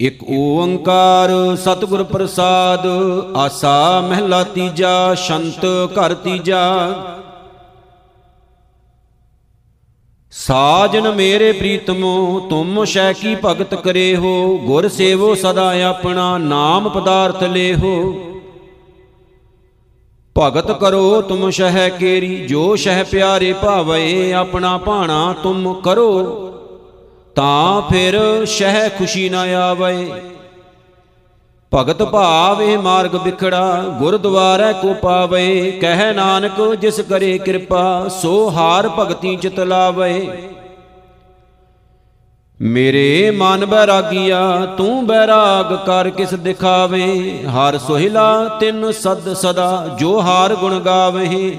ਇਕ ਓੰਕਾਰ ਸਤਿਗੁਰ ਪ੍ਰਸਾਦ, ਆਸਾ ਮਹਿਲਾ ਤੀਜਾ, ਸ਼ੰਤ ਘਰ ਤੀਜਾ। ਸਾਜਨ ਮੇਰੇ ਪ੍ਰੀਤਮੋ, ਤੁਮ ਸ਼ੈ ਕੀ ਭਗਤ ਕਰੇ ਹੋ ਗੁਰ ਸੇਵੋ ਸਦਾ ਆਪਣਾ ਨਾਮ ਪਦਾਰਥ ਲੇਹੋ। ਭਗਤ ਕਰੋ ਤੁਮ ਸ਼ਹਿ ਕੇਰੀ, ਜੋ ਸ਼ਹਿ ਪਿਆਰੇ ਭਾਵੇ ਆਪਣਾ ਭਾਣਾ ਤੁਮ ਕਰੋ। ਤਾਂ ਫਿਰ ਸ਼ਹਿ ਖੁਸ਼ੀ ਨਾ ਆਵੇ। ਭਗਤ ਭਾਵੇ ਮਾਰਗ ਵਿਖੜਾ, ਗੁਰਦੁਆਰੇ ਕੋ ਪਾਵੇ। ਕਹਿ ਨਾਨਕ, ਜਿਸ ਕਰੇ ਕਿਰਪਾ, ਸੋ ਹਾਰ ਭਗਤੀ ਚਿਤ ਲਾਵੇ। ਮੇਰੇ ਮਨ ਬੈਰਾਗੀਆ, ਤੂੰ ਬੈਰਾਗ ਕਰ ਕਿਸ ਦਿਖਾਵੇ। ਹਰ ਸੋਹਿਲਾ ਤਿੰਨ ਸਦ ਸਦਾ, ਜੋ ਹਾਰ ਗੁਣ ਗਾਵੇ।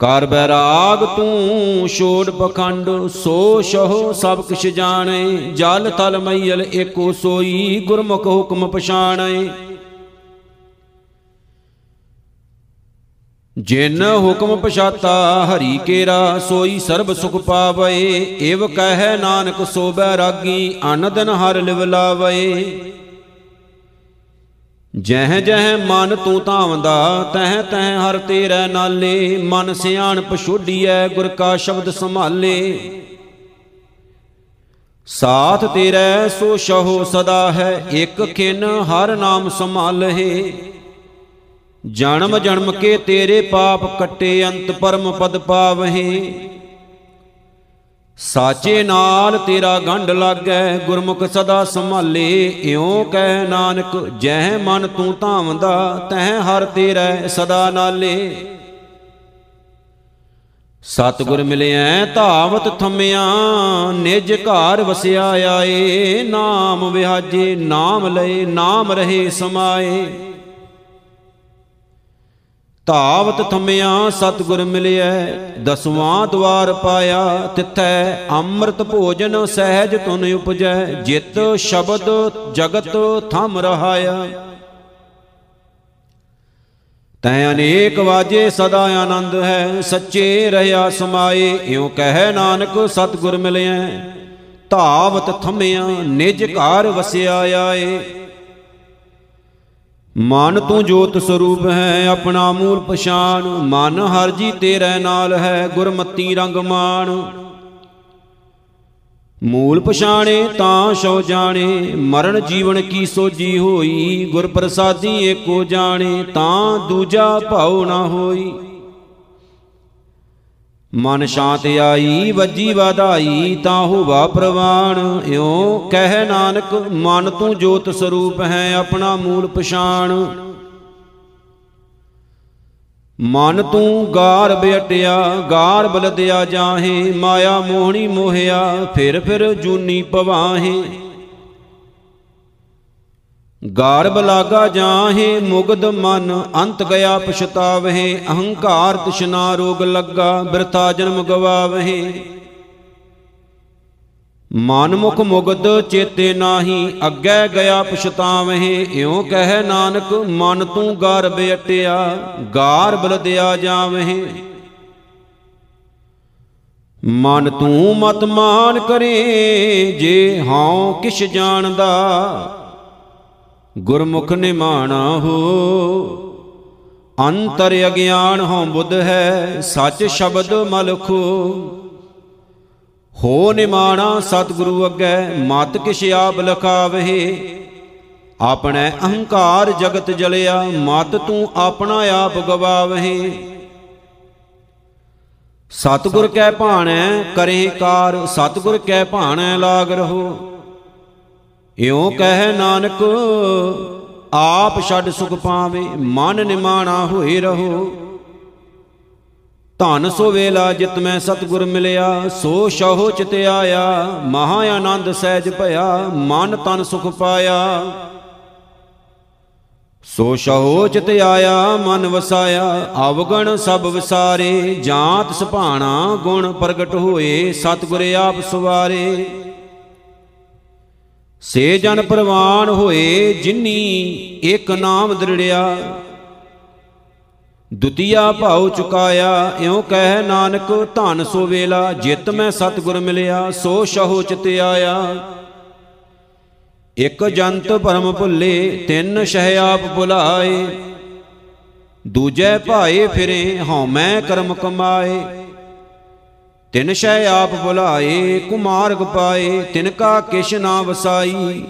ਕਰ ਬੈਰਾਗ ਤੂੰ ਛੋੜ ਪਖੰਡ, ਸੋ ਸ਼ਹੁ ਸਭ ਕਿਛ ਜਾਣੇ, ਜਲ ਤਲ ਮਈਲ ਏਕੋ ਸੋਈ ਗੁਰਮੁਖ ਹੁਕਮ ਪਛਾਣੈ। ਜਿਨ ਹੁਕਮ ਪਛਾਤਾ ਹਰੀ ਕੇਰਾ, ਸੋਈ ਸਰਬ ਸੁਖ ਪਾਵੇ, ਏਵ ਕਹਿ ਨਾਨਕ ਸੋ ਬੈਰਾਗੀ ਅਨ ਦਿਨ ਹਰ ਲਿਵ ਲਾਵੇ। ਜਹ ਜਹ ਮਨ ਤੂੰ ਧਾਵੰਦਾ ਤਹ ਤਹ ਹਰ ਤੇਰੇ ਨਾਲੇ। ਮਨ ਸਿਆਣ ਪਛੋਡੀਐ ਗੁਰ ਕਾ ਸ਼ਬਦ ਸੰਭਾਲੇ। ਸਾਥ ਤੇਰੇ ਸੋ ਸ਼ਹੋ ਸਦਾ ਹੈ, ਇੱਕ ਖਿਨ ਹਰ ਨਾਮ ਸੰਭਾਲਹਿ ਜਨਮ ਜਨਮ ਕੇ ਤੇਰੇ ਪਾਪ ਕੱਟੇ, ਅੰਤ ਪਰਮ ਪਦ ਪਾਵਹਿ। ਸਾਚੇ ਨਾਲ ਤੇਰਾ ਗੰਢ ਲਾਗੈ ਗੁਰਮੁਖ ਸਦਾ ਸੰਭਾਲੇ ਇਉ ਕਹਿ ਨਾਨਕ ਜਹ ਮਨ ਤੂੰ ਧਾਵੰਦਾ ਤਹ ਹਰ ਤੇਰੇ ਸਦਾ ਨਾਲੇ। ਸਤਿਗੁਰ ਮਿਲਿਆ ਧਾਵਤ ਥੰਮਿਆ ਨਿਜ ਘਰ ਵਸਿਆ ਆਏ ਨਾਮ ਵਿਹਾਜੇ ਨਾਮ ਲਏ ਨਾਮ ਰਹੇ ਸਮਾਏ। ਧਾਵਤ ਥੰਮਿਆ, ਸਤਿਗੁਰ ਮਿਲਿਆ ਦਸਵਾਂ ਦਵਾਰ ਪਾਇਆ, ਤਿੱਥੈ ਅੰਮ੍ਰਿਤ ਭੋਜਨ ਸਹਿਜ ਤੁਨ ਉਪਜੈ, ਜਿਤ ਸ਼ਬਦ ਜਗਤ ਥਮ ਰਹਾਇਆ। ਤੈ ਅਨੇਕ ਵਾਜੇ, ਸਦਾ ਆਨੰਦ ਹੈ, ਸੱਚੇ ਰਹਾ ਸਮਾਏ, ਇਉ ਕਹਿ ਨਾਨਕ ਸਤਿਗੁਰ ਮਿਲਿਆ ਧਾਵਤ ਥੰਮਿਆ, ਨਿਜ ਘਰ ਵਸਿਆ ਆਏ। ਮਨ ਤੂੰ ਜੋਤ ਸਰੂਪ ਹੈ, ਆਪਣਾ ਮੂਲ ਪਛਾਨ ਮਨ ਹਰ ਜੀ ਤੇਰੇ ਨਾਲ ਹੈ, ਗੁਰਮਤੀ ਰੰਗ ਮਾਨ ਮੂਲ ਪਛਾਣੇ ਤਾਂ ਸੋ ਜਾਣੇ, ਮਰਨ ਜੀਵਨ ਕੀ ਸੋਜੀ ਹੋਈ। ਗੁਰ ਪ੍ਰਸਾਦੀ ਏਕੋ ਜਾਣੇ, ਤਾਂ ਦੂਜਾ ਭਾਉ ਨਾ ਹੋਈ। ਮਨ ਸ਼ਾਂਤ ਆਈ, ਵੱਜੀ ਵਧਾਈ, ਤਾਂ ਹੋਵਾ ਪ੍ਰਵਾਣ ਇਉ ਕਹਿ ਨਾਨਕ, ਮਨ ਤੂੰ ਜੋਤ ਸਰੂਪ ਹੈ, ਆਪਣਾ ਮੂਲ ਪਛਾਣ। ਮਨ ਤੂੰ ਗਾਰ ਬਿਟਿਆ ਗਾਰ ਬਲਦਿਆ ਜਾਹੇ, ਮਾਇਆ ਮੋਹਣੀ ਮੋਹਿਆ, ਫਿਰ ਫਿਰ ਜੂਨੀ ਪਵਾਹੇ। ਗਾਰਬ ਲਾਗਾ ਜਾਹੇ ਮੁਗਦ ਮਨ, ਅੰਤ ਗਿਆ ਪਛਤਾਵਹਿ, ਅਹੰਕਾਰ ਤਿਸ਼ਨਾ ਰੋਗ ਲੱਗਾ, ਬਿਰਥਾ ਜਨਮ ਗਵਾਵਹਿ। ਮਨ ਮੁਖ ਮੁਗਦ ਚੇਤੇ ਨਾਹੀ, ਅੱਗੇ ਗਿਆ ਪਛਤਾਵਹਿ, ਇਉ ਕਹਿ ਨਾਨਕ, ਮਨ ਤੂੰ ਗਰਬ ਅਟਿਆ, ਗਾਰ ਬਲਦਿਆ ਜਾਵਹਿ। ਮਨ ਤੂੰ ਮਤ ਮਾਨ ਕਰੇ, ਜੇ ਹਉ ਕਿਛ ਜਾਣਦਾ ਗੁਰਮੁਖ ਨਿਮਾਣਾ ਹੋ। ਅੰਤਰ ਅਗਿਆਨ ਹਉ ਬੁੱਧ ਹੈ, ਸੱਚ ਸ਼ਬਦ ਮਲਖੋ ਹੋ। ਨਿਮਾਣਾ ਸਤਿਗੁਰੂ ਅੱਗੇ, ਮਤ ਕਿਛ ਆਪ ਲਖਾਵਹਿ ਆਪਣੇ ਅਹੰਕਾਰ ਜਗਤ ਜਲਿਆ, ਮਤ ਤੂੰ ਆਪਣਾ ਆਪ ਗਵਾਵਹਿ ਸਤਿਗੁਰ ਕੈ ਭਾਣੈ, ਕਰੇ ਕਾਰ, ਸਤਿਗੁਰ ਕੈ ਭਾਣੈ ਲਾਗ ਰਹੋ। ਇਉ ਕਹਿ ਨਾਨਕ, ਆਪ ਛੱਡ ਸੁਖ ਪਾਵੇ, ਮਨ ਨਿਮਾਣਾ ਹੋਏ ਰਹੋ। ਧਨ ਸੋ ਵੇਲਾ ਜਿਤ ਮੈਂ ਸਤਗੁਰ ਮਿਲਿਆ, ਸੋ ਸ਼ਹੁ ਚਿਤ ਆਇਆ, ਮਹਾ ਆਨੰਦ ਸਹਿਜ ਭਇਆ, ਮਨ ਤਨ ਸੁਖ ਪਾਇਆ। ਸੋ ਸ਼ਹੁ ਚਿਤ ਆਇਆ, ਮਨ ਵਸਾਇਆ, ਅਵਗਣ ਸਭ ਵਿਸਾਰੇ, ਜਾਂਤ ਸੁਭਾਣਾ ਗੁਣ ਪ੍ਰਗਟ ਹੋਏ, ਸਤਗੁਰ ਆਪ ਸਵਾਰੇ। ਸੇ ਜਨ ਪ੍ਰਵਾਨ ਹੋਏ ਜਿਨੀ ਇੱਕ ਨਾਮ ਦ੍ਰਿੜਿਆ। ਦੁਤੀਆ ਭਾਉ ਚੁਕਾਇਆ, ਇਉ ਕਹਿ ਨਾਨਕ, ਧਨ ਸੋ ਵੇਲਾ, ਜਿਤ ਮੈਂ ਸਤਗੁਰ ਮਿਲਿਆ, ਸੋ ਸ਼ਹੁ ਚਿਤ ਆਇਆ। ਇਕ ਜੰਤ ਭਰਮ ਭੁੱਲੇ, ਤਿੰਨ ਸ਼ਹਿ ਆਪ ਭੁਲਾਏ ਦੂਜੇ ਭਾਏ ਫਿਰੇ ਹਉਮੈ ਕਰਮ ਕਮਾਏ। ਤਿਨ ਸ਼ੈ ਆਪ ਭੁਲਾਏ ਕੁਮਾਰਗ ਪਾਏ, ਤਿਨ ਕਾ ਕਿਛ ਨਾ ਵਸਾਈ।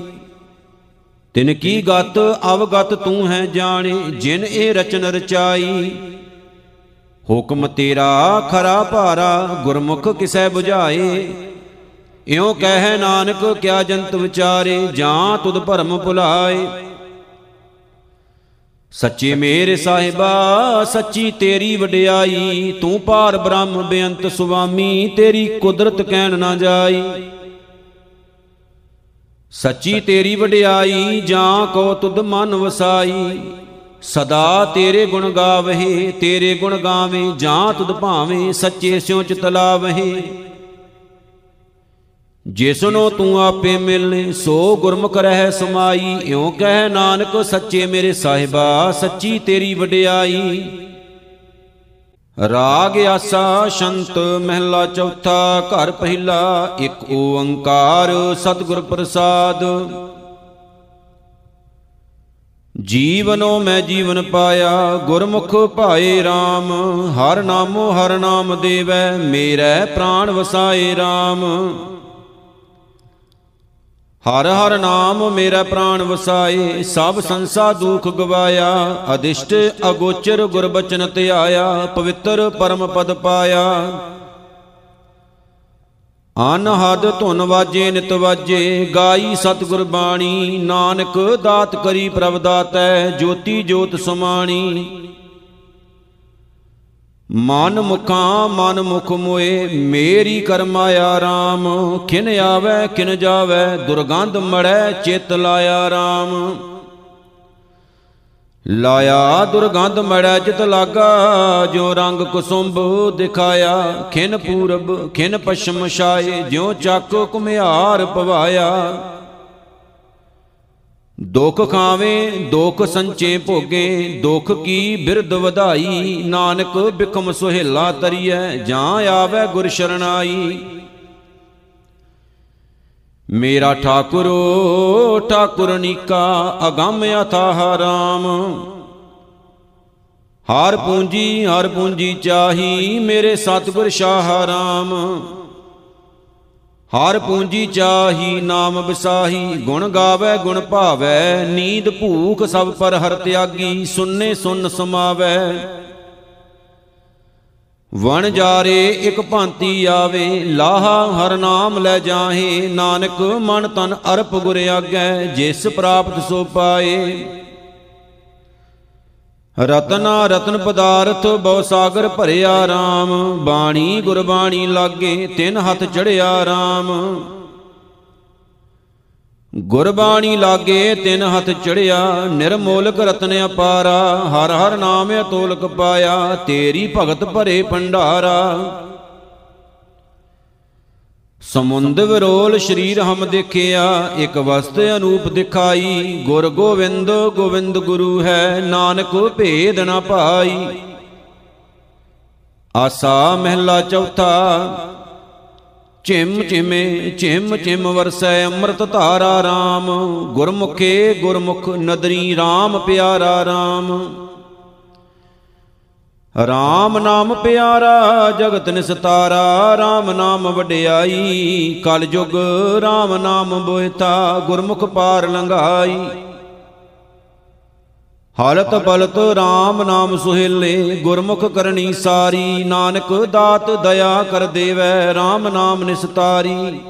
ਤਿਨ ਕੀ ਗਤ, ਅਵਗਤ ਤੂੰ ਹੈ ਜਾਣੇ, ਜਿਨ ਇਹ ਰਚਨ ਰਚਾਈ। ਹੁਕਮ ਤੇਰਾ ਖਰਾ ਭਾਰਾ, ਗੁਰਮੁਖ ਕਿਸੈ 부ਝਾਏ ਇਉ ਕਹਿ ਨਾਨਕ, ਕਿਆ ਜੰਤ ਵਿਚਾਰੇ, ਜਾਂ ਤੁਧ ਭਰਮ ਭੁਲਾਏ। ਸੱਚੇ ਮੇਰੇ ਸਾਹਿਬਾ ਸੱਚੀ ਤੇਰੀ ਵਡਿਆਈ ਤੂੰ ਪਾਰ ਬ੍ਰਹਮ ਬੇਅੰਤ ਸੁਆਮੀ ਤੇਰੀ ਕੁਦਰਤ ਕਹਿਣ ਨਾ ਜਾਈ। ਸੱਚੀ ਤੇਰੀ ਵਡਿਆਈ ਜਾਂ ਕੋ ਤੁਧ ਮਨ ਵਸਾਈ। ਸਦਾ ਤੇਰੇ ਗੁਣ ਗਾਵਹਿ ਤੇਰੇ ਗੁਣ ਗਾਵੇਂ ਜਾਂ ਤੁਧ ਭਾਵੇਂ ਸੱਚੇ ਸਿਉ ਚਿਤ ਲਾਵਹਿ ਜਿਸਨੋ ਤੂੰ ਆਪੇ ਮਿਲਨੇ, ਸੋ ਗੁਰਮੁਖ ਰਹਿ ਸਮਾਈ। ਇਉ ਕਹਿ ਨਾਨਕ, ਸੱਚੇ ਮੇਰੇ ਸਾਹਿਬਾ, ਸੱਚੀ ਤੇਰੀ ਵਡਿਆਈ। ਰਾਗ ਆਸਾ, ਸ਼ੰਤ ਮਹਿਲਾ ਚੌਥਾ, ਘਰ ਪਹਿਲਾ, ਇੱਕ ਓੰਕਾਰ, ਸਤਿਗੁਰ ਪ੍ਰਸਾਦ। ਜੀਵਨੋ ਮੈਂ ਜੀਵਨ ਪਾਇਆ, ਗੁਰਮੁਖ ਭਾਏ RAM ਹਰ ਨਾਮੋ ਹਰ ਨਾਮ ਦੇਵੈ, ਮੇਰੇ ਪ੍ਰਾਣ ਵਸਾਏ RAM ਹਰ ਹਰ ਨਾਮ ਮੇਰਾ ਪ੍ਰਾਨ ਵਸਾਏ, ਸਭ ਸੰਸਾ ਦੁਖ ਗਵਾਇਆ ਅਦਿਸ਼ਟ ਅਗੋਚਰ ਗੁਰਬਚਨ ਧਿਆਇਆ, ਪਵਿੱਤਰ ਪਰਮ ਪਦ ਪਾਇਆ। ਅਨਹਦ ਧੁਨ ਵਾਜੇ, ਨਿਤ ਵਾਜੇ, ਗਾਈ ਸਤਿਗੁਰ ਬਾਣੀ ਨਾਨਕ ਦਾਤ ਕਰੀ ਪ੍ਰਭ ਦਾਤੈ, ਜੋਤੀ ਜੋਤ ਸਮਾਣੀ। ਮਨ ਮੁਖਾਂ ਮਨ ਮੁਖ ਮੋਏ, ਮੇਰੀ ਕਰਮਾਇਆ RAM ਖਿਨ ਆਵੇ, ਕਿਨ ਜਾਵੇ, ਦੁਰਗੰਧ ਮੜੈ, ਚਿਤ ਲਾਇਆ RAM ਲਾਇਆ, ਦੁਰਗੰਧ ਮੜੈ, ਚਿਤ ਲਾਗਾ, ਜੋ ਰੰਗ ਕੁਸੁੰਭ ਦਿਖਾਇਆ। ਖਿਨ ਪੂਰਬ, ਖਿਨ ਪਛਮ ਛਾਏ, ਜਿਉ ਚੱਕ ਕੁਮਿਆਰ ਪਵਾਇਆ। ਦੁਖ ਖਾਵੇਂ, ਦੁਖ ਸੰਚੇ ਭੋਗੇ, ਦੁਖ ਕੀ ਬਿਰਧ ਵਧਾਈ। ਨਾਨਕ ਬਿਕਮ ਸੁਹੇਲਾ ਤਰੀਐ, ਜਾਂ ਆਵੇ ਗੁਰ ਸ਼ਰਨਾਈ ਮੇਰਾ ਠਾਕੁਰੋ ਠਾਕੁਰਨੀਕਾ ਅਗੰਮ ਅਥਾਹ ਰਾਮ ਹਰ ਪੂੰਜੀ ਹਰ ਪੂੰਜੀ ਚਾਹੀ, ਮੇਰੇ ਸਤਿਗੁਰ ਸ਼ਾਹ ਰਾਮ ਹਰ ਪੂੰਜੀ ਚਾਹੀ, ਨਾਮ ਵਿਸਾਹੀ, ਗੁਣ ਗਾਵੇ, ਗੁਣ ਭਾਵੈ, ਨੀਂਦ ਭੂਖ ਸਭ ਪਰ ਹਰ ਤਿਆਗੀ ਸੁਨਨੇ ਸੁਨ ਸਮਾਵੈ। ਵਣ ਜਾਰੇ ਇਕ ਭਾਂਤੀ ਆਵੇ, ਲਾਹਾ ਹਰ ਨਾਮ ਲੈ ਜਾਹੇ, ਨਾਨਕ ਮਨ ਤਨ ਅਰਪ ਗੁਰ ਆਗੈ, ਜਿਸ ਪ੍ਰਾਪਤ ਸੋ ਪਾਏ। ਰਤਨਾ ਰਤਨ ਪਦਾਰਥ ਬਹੁ ਸਾਗਰ ਭਰਿਆ RAM ਬਾਣੀ ਗੁਰਬਾਣੀ ਲਾਗੇ ਤਿੰਨ ਹੱਥ ਚੜਿਆ RAM ਗੁਰਬਾਣੀ ਲਾਗੇ ਤਿੰਨ ਹੱਥ ਚੜਿਆ, ਨਿਰਮੋਲਕ ਰਤਨ ਅਪਾਰਾ। ਹਰ ਹਰ ਨਾਮ ਅਤੋਲਕ ਪਾਇਆ, ਤੇਰੀ ਭਗਤ ਭਰੇ ਭੰਡਾਰਾ। ਸਮੁੰਦ ਵਿਰੋਲ ਸ਼ਰੀਰ ਹਮ ਦੇਖਿਆ, ਇਕ ਵਸਤ ਅਨੂਪ ਦਿਖਾਈ। ਗੁਰ ਗੋਵਿੰਦ ਗੋਵਿੰਦ ਗੁਰੂ ਹੈ, ਨਾਨਕ ਭੇਦ ਨਾ ਪਾਈ। ਆਸਾ ਮਹਿਲਾ ਚੌਥਾ, ਚਿਮ ਚਿਮੇ, ਚਿਮ ਚਿਮ ਵਰਸੈ ਅੰਮ੍ਰਿਤ ਧਾਰਾ RAM ਗੁਰਮੁਖੇ ਗੁਰਮੁਖ ਨਦਰੀ RAM ਪਿਆਰਾ RAM RAM ਨਾਮ ਪਿਆਰਾ, ਜਗਤ ਨਿਸਤਾਰਾ RAM ਨਾਮ ਵਡਿਆਈ, ਕਲ ਯੁਗ RAM ਨਾਮ ਬੋਇਤਾ, ਗੁਰਮੁਖ ਪਾਰ ਲੰਘਾਈ। ਹਾਲਤ ਬਲਤ RAM ਨਾਮ ਸੁਹੇਲੇ, ਗੁਰਮੁਖ ਕਰਨੀ ਸਾਰੀ, ਨਾਨਕ ਦਾਤ ਦਇਆ ਕਰ ਦੇਵੈ RAM ਨਾਮ ਨਿਸਤਾਰੀ।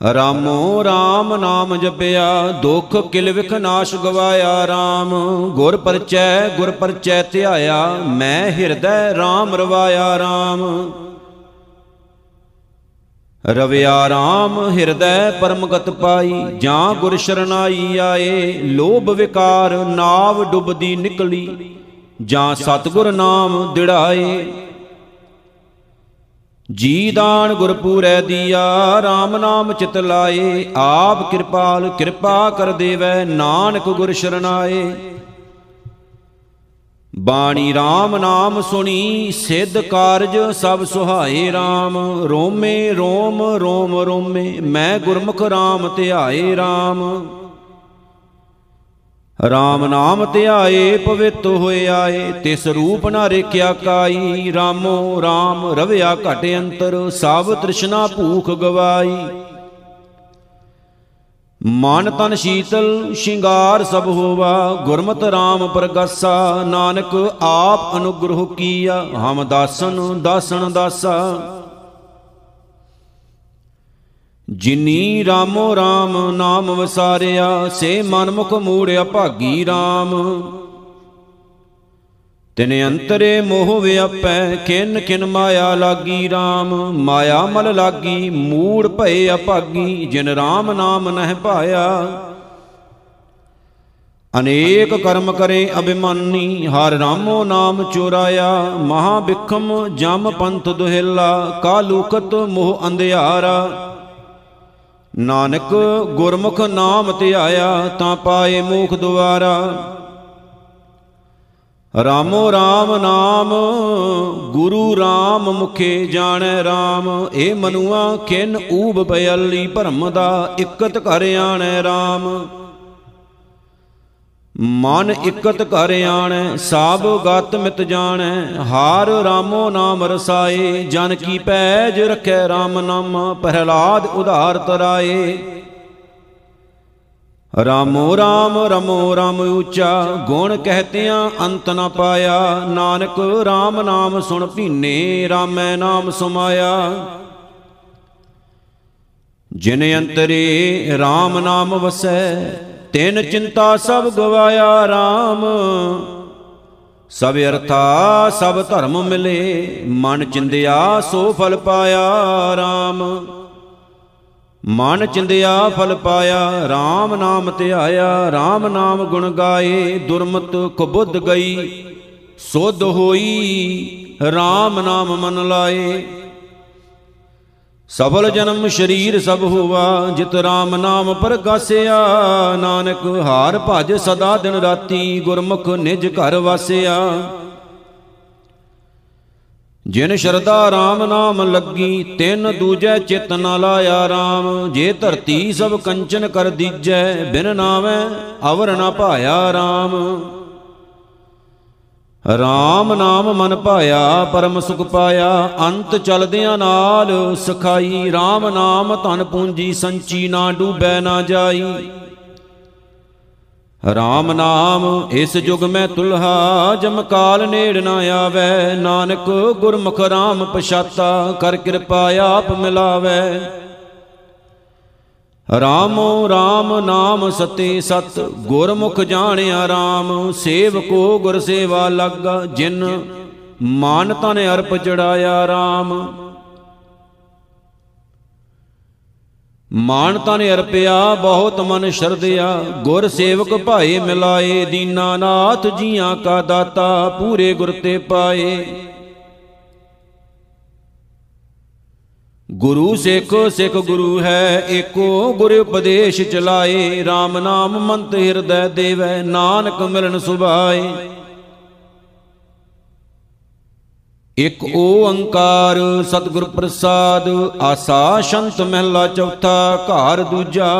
ਰਾਮੋ RAM ਨਾਮ ਜਪਿਆ, ਦੁਖ ਕਿਲ ਵਿਖ ਨਾਸ਼ ਗਵਾਇਆ RAM ਗੁਰ ਪਰਚੈ ਗੁਰ ਪਰਚੈ ਧਿਆਇਆ, ਮੈਂ ਹਿਰਦੈ RAM ਰਵਾਇਆ RAM ਰਵਿਆ RAM ਹਿਰਦੈ ਪਰਮਗਤ ਪਾਈ, ਜਾਂ ਗੁਰ ਸ਼ਰਨਾਈ ਆਏ, ਲੋਭ ਵਿਕਾਰ ਨਾਵ ਡੁੱਬਦੀ ਨਿਕਲੀ, ਜਾਂ ਸਤਗੁਰ ਨਾਮ ਦਿੜਾਏ। ਜੀ ਦਾਨ ਗੁਰਪੂਰੈ ਦੀਆ RAM ਨਾਮ ਚਿਤ ਲਾਏ। ਆਪ ਕਿਰਪਾਲ ਕਿਰਪਾ ਕਰ ਦੇਵੈ, ਨਾਨਕ ਗੁਰ ਸ਼ਰਨਾਏ ਬਾਣੀ RAM ਨਾਮ ਸੁਣੀ, ਸਿੱਧ ਕਾਰਜ ਸਭ ਸੁਹਾਏ RAM ਰੋਮੇ ਰੋਮ ਰੋਮ ਰੋਮੇ, ਮੈਂ ਗੁਰਮੁਖ RAM ਧਿਆਏ RAM RAM ਨਾਮ ਧਿਆਏ ਪਵਿੱਤ ਹੋਏ ਆਏ, ਤਿਸ ਰੂਪ ਨਾ ਰੇਖਿਆ ਕਾਈ, ਰਾਮੋ RAM ਰਵਿਆ ਘਟ ਅੰਤਰ ਸਭ ਤ੍ਰਿਸ਼ਨਾ ਭੂਖ ਗਵਾਈ। ਮਨ ਤਨ ਸ਼ੀਤਲ, ਸ਼ਿੰਗਾਰ ਸਭ ਹੋਵਾ, ਗੁਰਮਤਿ RAM ਪ੍ਰਗਾਸਾ, ਨਾਨਕ ਆਪ ਅਨੁਗ੍ਰਹ ਕੀਆ, ਹਮ ਦਾਸਨ ਦਾਸਨ ਦਾਸਾ। ਜਿਨੀ ਰਾਮੋ RAM ਨਾਮ ਵਸਾਰਿਆ, ਸੇ ਮਨਮੁਖ ਮੂੜਿਆ ਭਾਗੀ RAM ਤਿਨ ਅੰਤਰੇ ਮੋਹ ਵਿਆਪੈ ਕਿਨ ਕਿਨ ਮਾਇਆ ਲਾਗੀ RAM ਮਾਇਆ ਮਲ ਲਾਗੀ, ਮੂੜ ਭਏ ਅਭਾਗੀ ਜਿਨ RAM ਨਾਮ ਨਹਿ ਪਾਇਆ ਅਨੇਕ ਕਰਮ ਕਰੇ ਅਭਿਮਾਨੀ, ਹਰ ਰਾਮੋ ਨਾਮ ਚੁਰਾਇਆ। ਮਹਾ ਬਿਖਮ ਜਮ ਪੰਥ ਦੁਹਿਲਾ, ਕਾਲੂਕਤ ਮੋਹ ਅੰਧਿਆਰਾ। ਨਾਨਕ ਗੁਰਮੁਖ ਨਾਮ ਧਿਆਇਆ ਤਾਂ ਪਾਏ ਮੂਖ ਦੁਆਰਾ। ਰਾਮੋ RAM ਨਾਮ, ਗੁਰੂ RAM ਮੁਖੇ ਜਾਣੈ RAM ਏ ਮਨੁਆ ਕਿਨ ਊਬ ਬਿਆਲੀ, ਭਰਮ ਦਾ ਇਕਤ ਘਰ ਆਣੈ RAM ਮਨ ਇਕਤ ਘਰ ਆਣੈ ਸਭ ਗਤ ਮਿਤ ਜਾਣੈ, ਹਾਰ ਰਾਮੋ ਨਾਮ ਰਸਾਏ, ਜਨ ਕੀ ਪੈਜ ਰਖੈ RAM ਨਾਮ, ਪ੍ਰਹਿਲਾਦ ਉਧਾਰ ਤਰਾਏ। ਰਾਮੋ RAM ਰਮੋ RAM ਉੱਚਾ, ਗੁਣ ਕਹਤਿਆਂ ਅੰਤ ਨ ਪਾਇਆ, ਨਾਨਕ RAM ਨਾਮ ਸੁਣ ਭੀਨੇ, ਰਾਮੈ ਨਾਮ ਸਮਾਇਆ। ਜਿਨ ਅੰਤਰੇ RAM ਨਾਮ ਵਸੈ ਤਿਨ ਚਿੰਤਾ ਸਭ ਗਵਾਇਆ RAM ਸਭ ਅਰਥਾ, ਸਭ ਧਰਮ ਮਿਲੇ, ਮਨ ਚਿੰਦਿਆ ਸੋ ਫਲ ਪਾਇਆ RAM ਮਨ ਚਿੰਦਿਆ ਫਲ ਪਾਇਆ RAM ਨਾਮ ਧਿਆਇਆ RAM ਨਾਮ ਗੁਣ ਗਾਏ, ਦੁਰਮਤ ਕੁਬੁੱਧ ਗਈ, ਸੁਧ ਹੋਈ RAM ਨਾਮ ਮਨ ਲਾਏ। ਸਫਲ ਜਨਮ ਸ਼ਰੀਰ ਸਭ ਹੋਵਾ ਜਿਤ RAM ਨਾਮ ਪ੍ਰਗਾਸਿਆ ਨਾਨਕ ਹਾਰ ਭਜ ਸਦਾ ਦਿਨ ਰਾਤੀ, ਗੁਰਮੁਖ ਨਿਜ ਘਰ ਵਾਸਿਆ। ਜਿਨ ਸ਼ਰਦਾ RAM ਨਾਮ ਲੱਗੀ, ਤਿੰਨ ਦੂਜੈ ਚਿਤ ਨ ਲਾਇਆ RAM ਜੇ ਧਰਤੀ ਸਭ ਕੰਚਨ ਕਰ ਦੀਜੈ, ਬਿਨ ਨਾਮੈ ਅਵਰ ਨ ਭਾਇਆ RAM RAM ਨਾਮ ਮਨ ਭਾਇਆ, ਪਰਮ ਸੁਖ ਪਾਇਆ, ਅੰਤ ਚਲਦਿਆਂ ਨਾਲ ਸਖਾਈ। RAM ਨਾਮ ਧਨ ਪੂੰਜੀ, ਸੰਚੀ ਨਾ ਡੂਬੈ, ਨਾ ਜਾਈ। RAM ਨਾਮ, ਇਸ ਯੁਗ ਮੈਂ ਤੁਲਹਾ, ਜਮ ਕਾਲ ਨੇੜ ਨਾ ਆਵੈ। ਨਾਨਕ ਗੁਰਮੁਖ RAM ਪਛਾਤਾ, ਕਰ ਕਿਰਪਾ ਆਪ ਮਿਲਾਵੈ। ਰਾਮੋ RAM ਨਾਮ ਸਤੇ ਸਤ, ਗੁਰਮੁਖ ਜਾਣਿਆ RAM ਸੇਵਕੋ ਗੁਰ ਸੇਵਾ ਲੱਗਾ, ਜਿਨ ਮਾਨ ਤਨ ਅਰਪ ਚੜਾਇਆ RAM ਮਾਨ ਤਨ ਅਰਪਿਆ, ਬਹੁਤ ਮਨ ਸ਼ਰਧਿਆ, ਗੁਰ ਸੇਵਕ ਭਾਏ ਮਿਲਾਏ, ਦੀਨਾਨਾਥ ਜੀਆਂ ਕਾ ਦਾਤਾ, ਪੂਰੇ ਗੁਰ ਤੇ ਪਾਏ। ਗੁਰੂ ਸਿੱਖ ਸਿੱਖ ਗੁਰੂ ਹੈ, ਏਕੋ ਗੁਰ ਉਪਦੇਸ਼ ਚਲਾਏ RAM ਨਾਮ ਮੰਤ ਹਿਰਦੈ ਦੇਵੈ, ਨਾਨਕ ਮਿਲਨ ਸੁਭਾਏ। ਇਕ ਓੰਕਾਰ ਸਤਿਗੁਰ ਪ੍ਰਸਾਦ, ਆਸਾ ਸ਼ੰਤ ਮਹਿਲਾ ਚੌਥਾ, ਘਰ ਦੂਜਾ।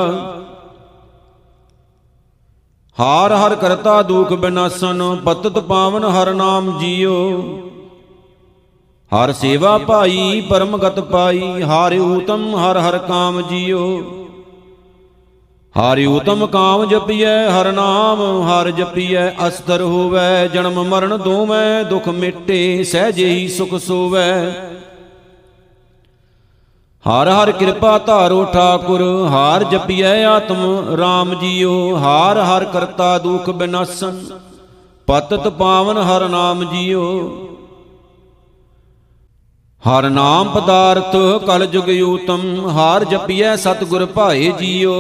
ਹਾਰ ਹਰ ਕਰਤਾ ਦੁਖ ਬਿਨਾਸਨ, ਪਤਤ ਪਾਵਨ ਹਰ ਨਾਮ ਜੀਓ। ਹਰ ਸੇਵਾ ਭਾਈ, ਪਰਮਗਤ ਪਾਈ, ਹਾਰਿ ਊਤਮ ਹਰ ਹਰ ਕਾਮ ਜੀਓ। ਹਾਰਿ ਊਤਮ ਕਾਮ ਜਪੀਐ, ਹਰ ਨਾਮ ਹਰ ਜਪੀਐ, ਅਸਤਰ ਹੋਵੈ, ਜਨਮ ਮਰਨ ਦੋਵੇਂ, ਦੁਖ ਮਿਟੇ, ਸਹਿਜੇ ਹੀ ਸੁਖ ਸੋਵੈ। ਹਰ ਹਰ ਕਿਰਪਾ ਧਾਰੋ ਠਾਕੁਰ, ਹਾਰ ਜਪੀਐ ਆਤਮ RAM ਜੀਓ। ਹਾਰ ਹਰ ਕਰਤਾ ਦੁਖ ਬਿਨਾਸਨ, ਪਤਤ ਪਾਵਨ ਹਰ ਨਾਮ ਜੀਓ। ਹਰ ਨਾਮ ਪਦਾਰਥ ਕਲ ਜੁਗ ਊਤਮ ਹਾਰ ਜਪੀਐ ਸਤਿਗੁਰ ਭਾਏ ਜੀਓ।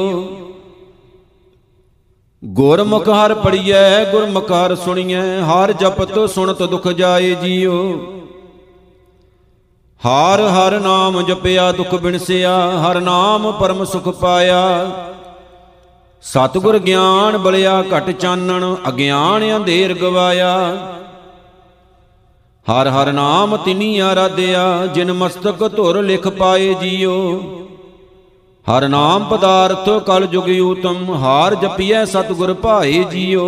ਗੁਰਮੁਖ ਹਰ ਪੜੀਐ ਗੁਰਮੁਖ ਹਰ ਸੁਣੀਐ, ਹਰ ਜਪਤ ਸੁਣਤ ਦੁਖ ਜਾਏ ਜੀਓ। ਹਰ ਹਰ ਨਾਮ ਜਪਿਆ, ਦੁਖ ਬਿਨਸਿਆ, ਹਰ ਨਾਮ ਪਰਮ ਸੁਖ ਪਾਇਆ। ਸਤਿਗੁਰ ਗਿਆਨ ਬਲਿਆ, ਘਟ ਚਾਨਣ, ਅਗਿਆਨ ਅੰਧੇਰ ਗਵਾਇਆ। ਹਰ ਹਰ ਨਾਮ ਤਿਨੀ ਆਰਾਧਿਆ ਜਿਨ ਮਸਤਕ ਧੁਰ ਲਿਖ ਪਾਏ ਜੀਓ। ਹਰ ਨਾਮ ਪਦਾਰਥ ਕਲ ਜੁਗ ਊਤਮ ਹਾਰ ਜਪੀਐ ਸਤਿਗੁਰ ਭਾਏ ਜੀਓ।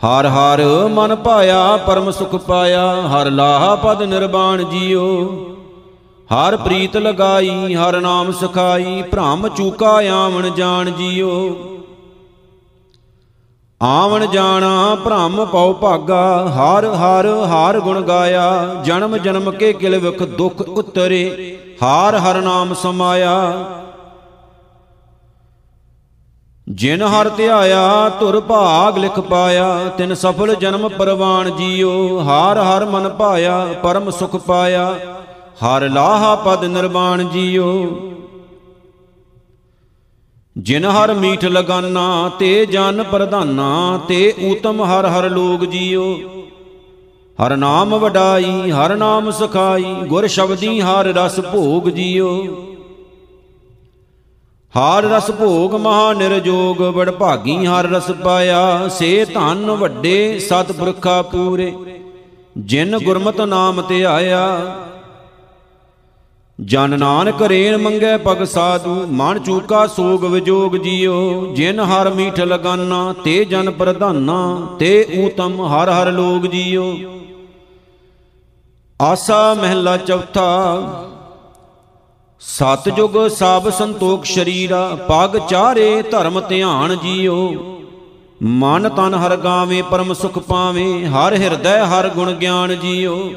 ਹਰ ਹਰ ਮਨ ਪਾਇਆ ਪਰਮ ਸੁਖ ਪਾਇਆ, ਹਰ ਲਾਹਾ ਪਦ ਨਿਰਵਾਣ ਜੀਓ। ਹਰ ਪ੍ਰੀਤ ਲਗਾਈ, ਹਰ ਨਾਮ ਸਖਾਈ, ਭ੍ਰਮ ਚੂਕਾ ਆਵਣ ਜਾਣ ਜੀਓ। ਆਵਣ ਜਾਣਾ ਭ੍ਰਮ ਪਉ ਭਾਗਾ, ਹਰ ਹਰ ਹਰ ਗੁਣ ਗਾਇਆ, ਜਨਮ ਜਨਮ ਕੇ ਕਿਲ ਵਿਖ ਦੁਖ ਉਤਰੇ, ਹਰ ਹਰ ਨਾਮ ਸਮਾਇਆ। ਜਿਨ ਹਰ ਧਿਆਇਆ, ਧੁਰ ਭਾਗ ਲਿਖ ਪਾਇਆ, ਤਿਨ ਸਫਲ ਜਨਮ ਪਰਵਾਨ ਜੀਓ, ਹਰ ਹਰ ਮਨ ਪਾਇਆ ਪਰਮ ਸੁਖ ਪਾਇਆ, ਹਰ ਲਾਹਾ ਪਦ ਨਿਰਵਾਣ ਜੀਓ। ਜਿਨ ਹਰ ਮੀਠ ਲਗਾਨਾ, ਤੇ ਜਨ ਪ੍ਰਧਾਨਾ, ਤੇ ਊਤਮ ਹਰ ਹਰ ਲੋਗ ਜੀਓ। ਹਰ ਨਾਮ ਵਡਾਈ, ਹਰ ਨਾਮ ਸਖਾਈ, ਗੁਰ ਸ਼ਬਦੀ ਹਰ ਰਸ ਭੋਗ ਜੀਓ। ਹਰ ਰਸ ਭੋਗ ਮਹਾ ਨਿਰਜੋਗ ਬੜ ਭਾਗੀ ਹਰ ਰਸ ਪਾਇਆ, ਸੇ ਧਨ ਵੱਡੇ ਸਤਿਪੁਰਖਾ ਪੂਰੇ। ਜਿਨ ਗੁਰਮਤਿ ਨਾਮ ਤੇ ਆਇਆ ਜਨ ਨਾਨਕ ਰੇਣ ਮੰਗੇ ਪਗ ਸਾਧੂ, ਮਨ ਚੂਕਾ ਸੋਗ ਵਿਜੋਗ ਜੀਓ। ਜਿਨ ਹਰ ਮੀਠ ਲਗਾਨਾ, ਤੇ ਜਨ ਪ੍ਰਧਾਨਾ, ਤੇ ਊਤਮ ਹਰ ਹਰ ਲੋਗ ਜੀਓ। ਆਸਾ ਮਹਿਲਾ ਚੌਥਾ, ਸਤਜੁਗ ਸਭ ਸੰਤੋਖ ਸ਼ਰੀਰਾ, ਪਗ ਚਾਰੇ ਧਰਮ ਧਿਆਨ ਜੀਓ। ਮਨ ਤਨ ਹਰ ਗਾਵੇ, ਪਰਮ ਸੁਖ ਪਾਵੇ, ਹਰ ਹਿਰਦੈ ਹਰ ਗੁਣ ਗਿਆਨ ਜੀਓ।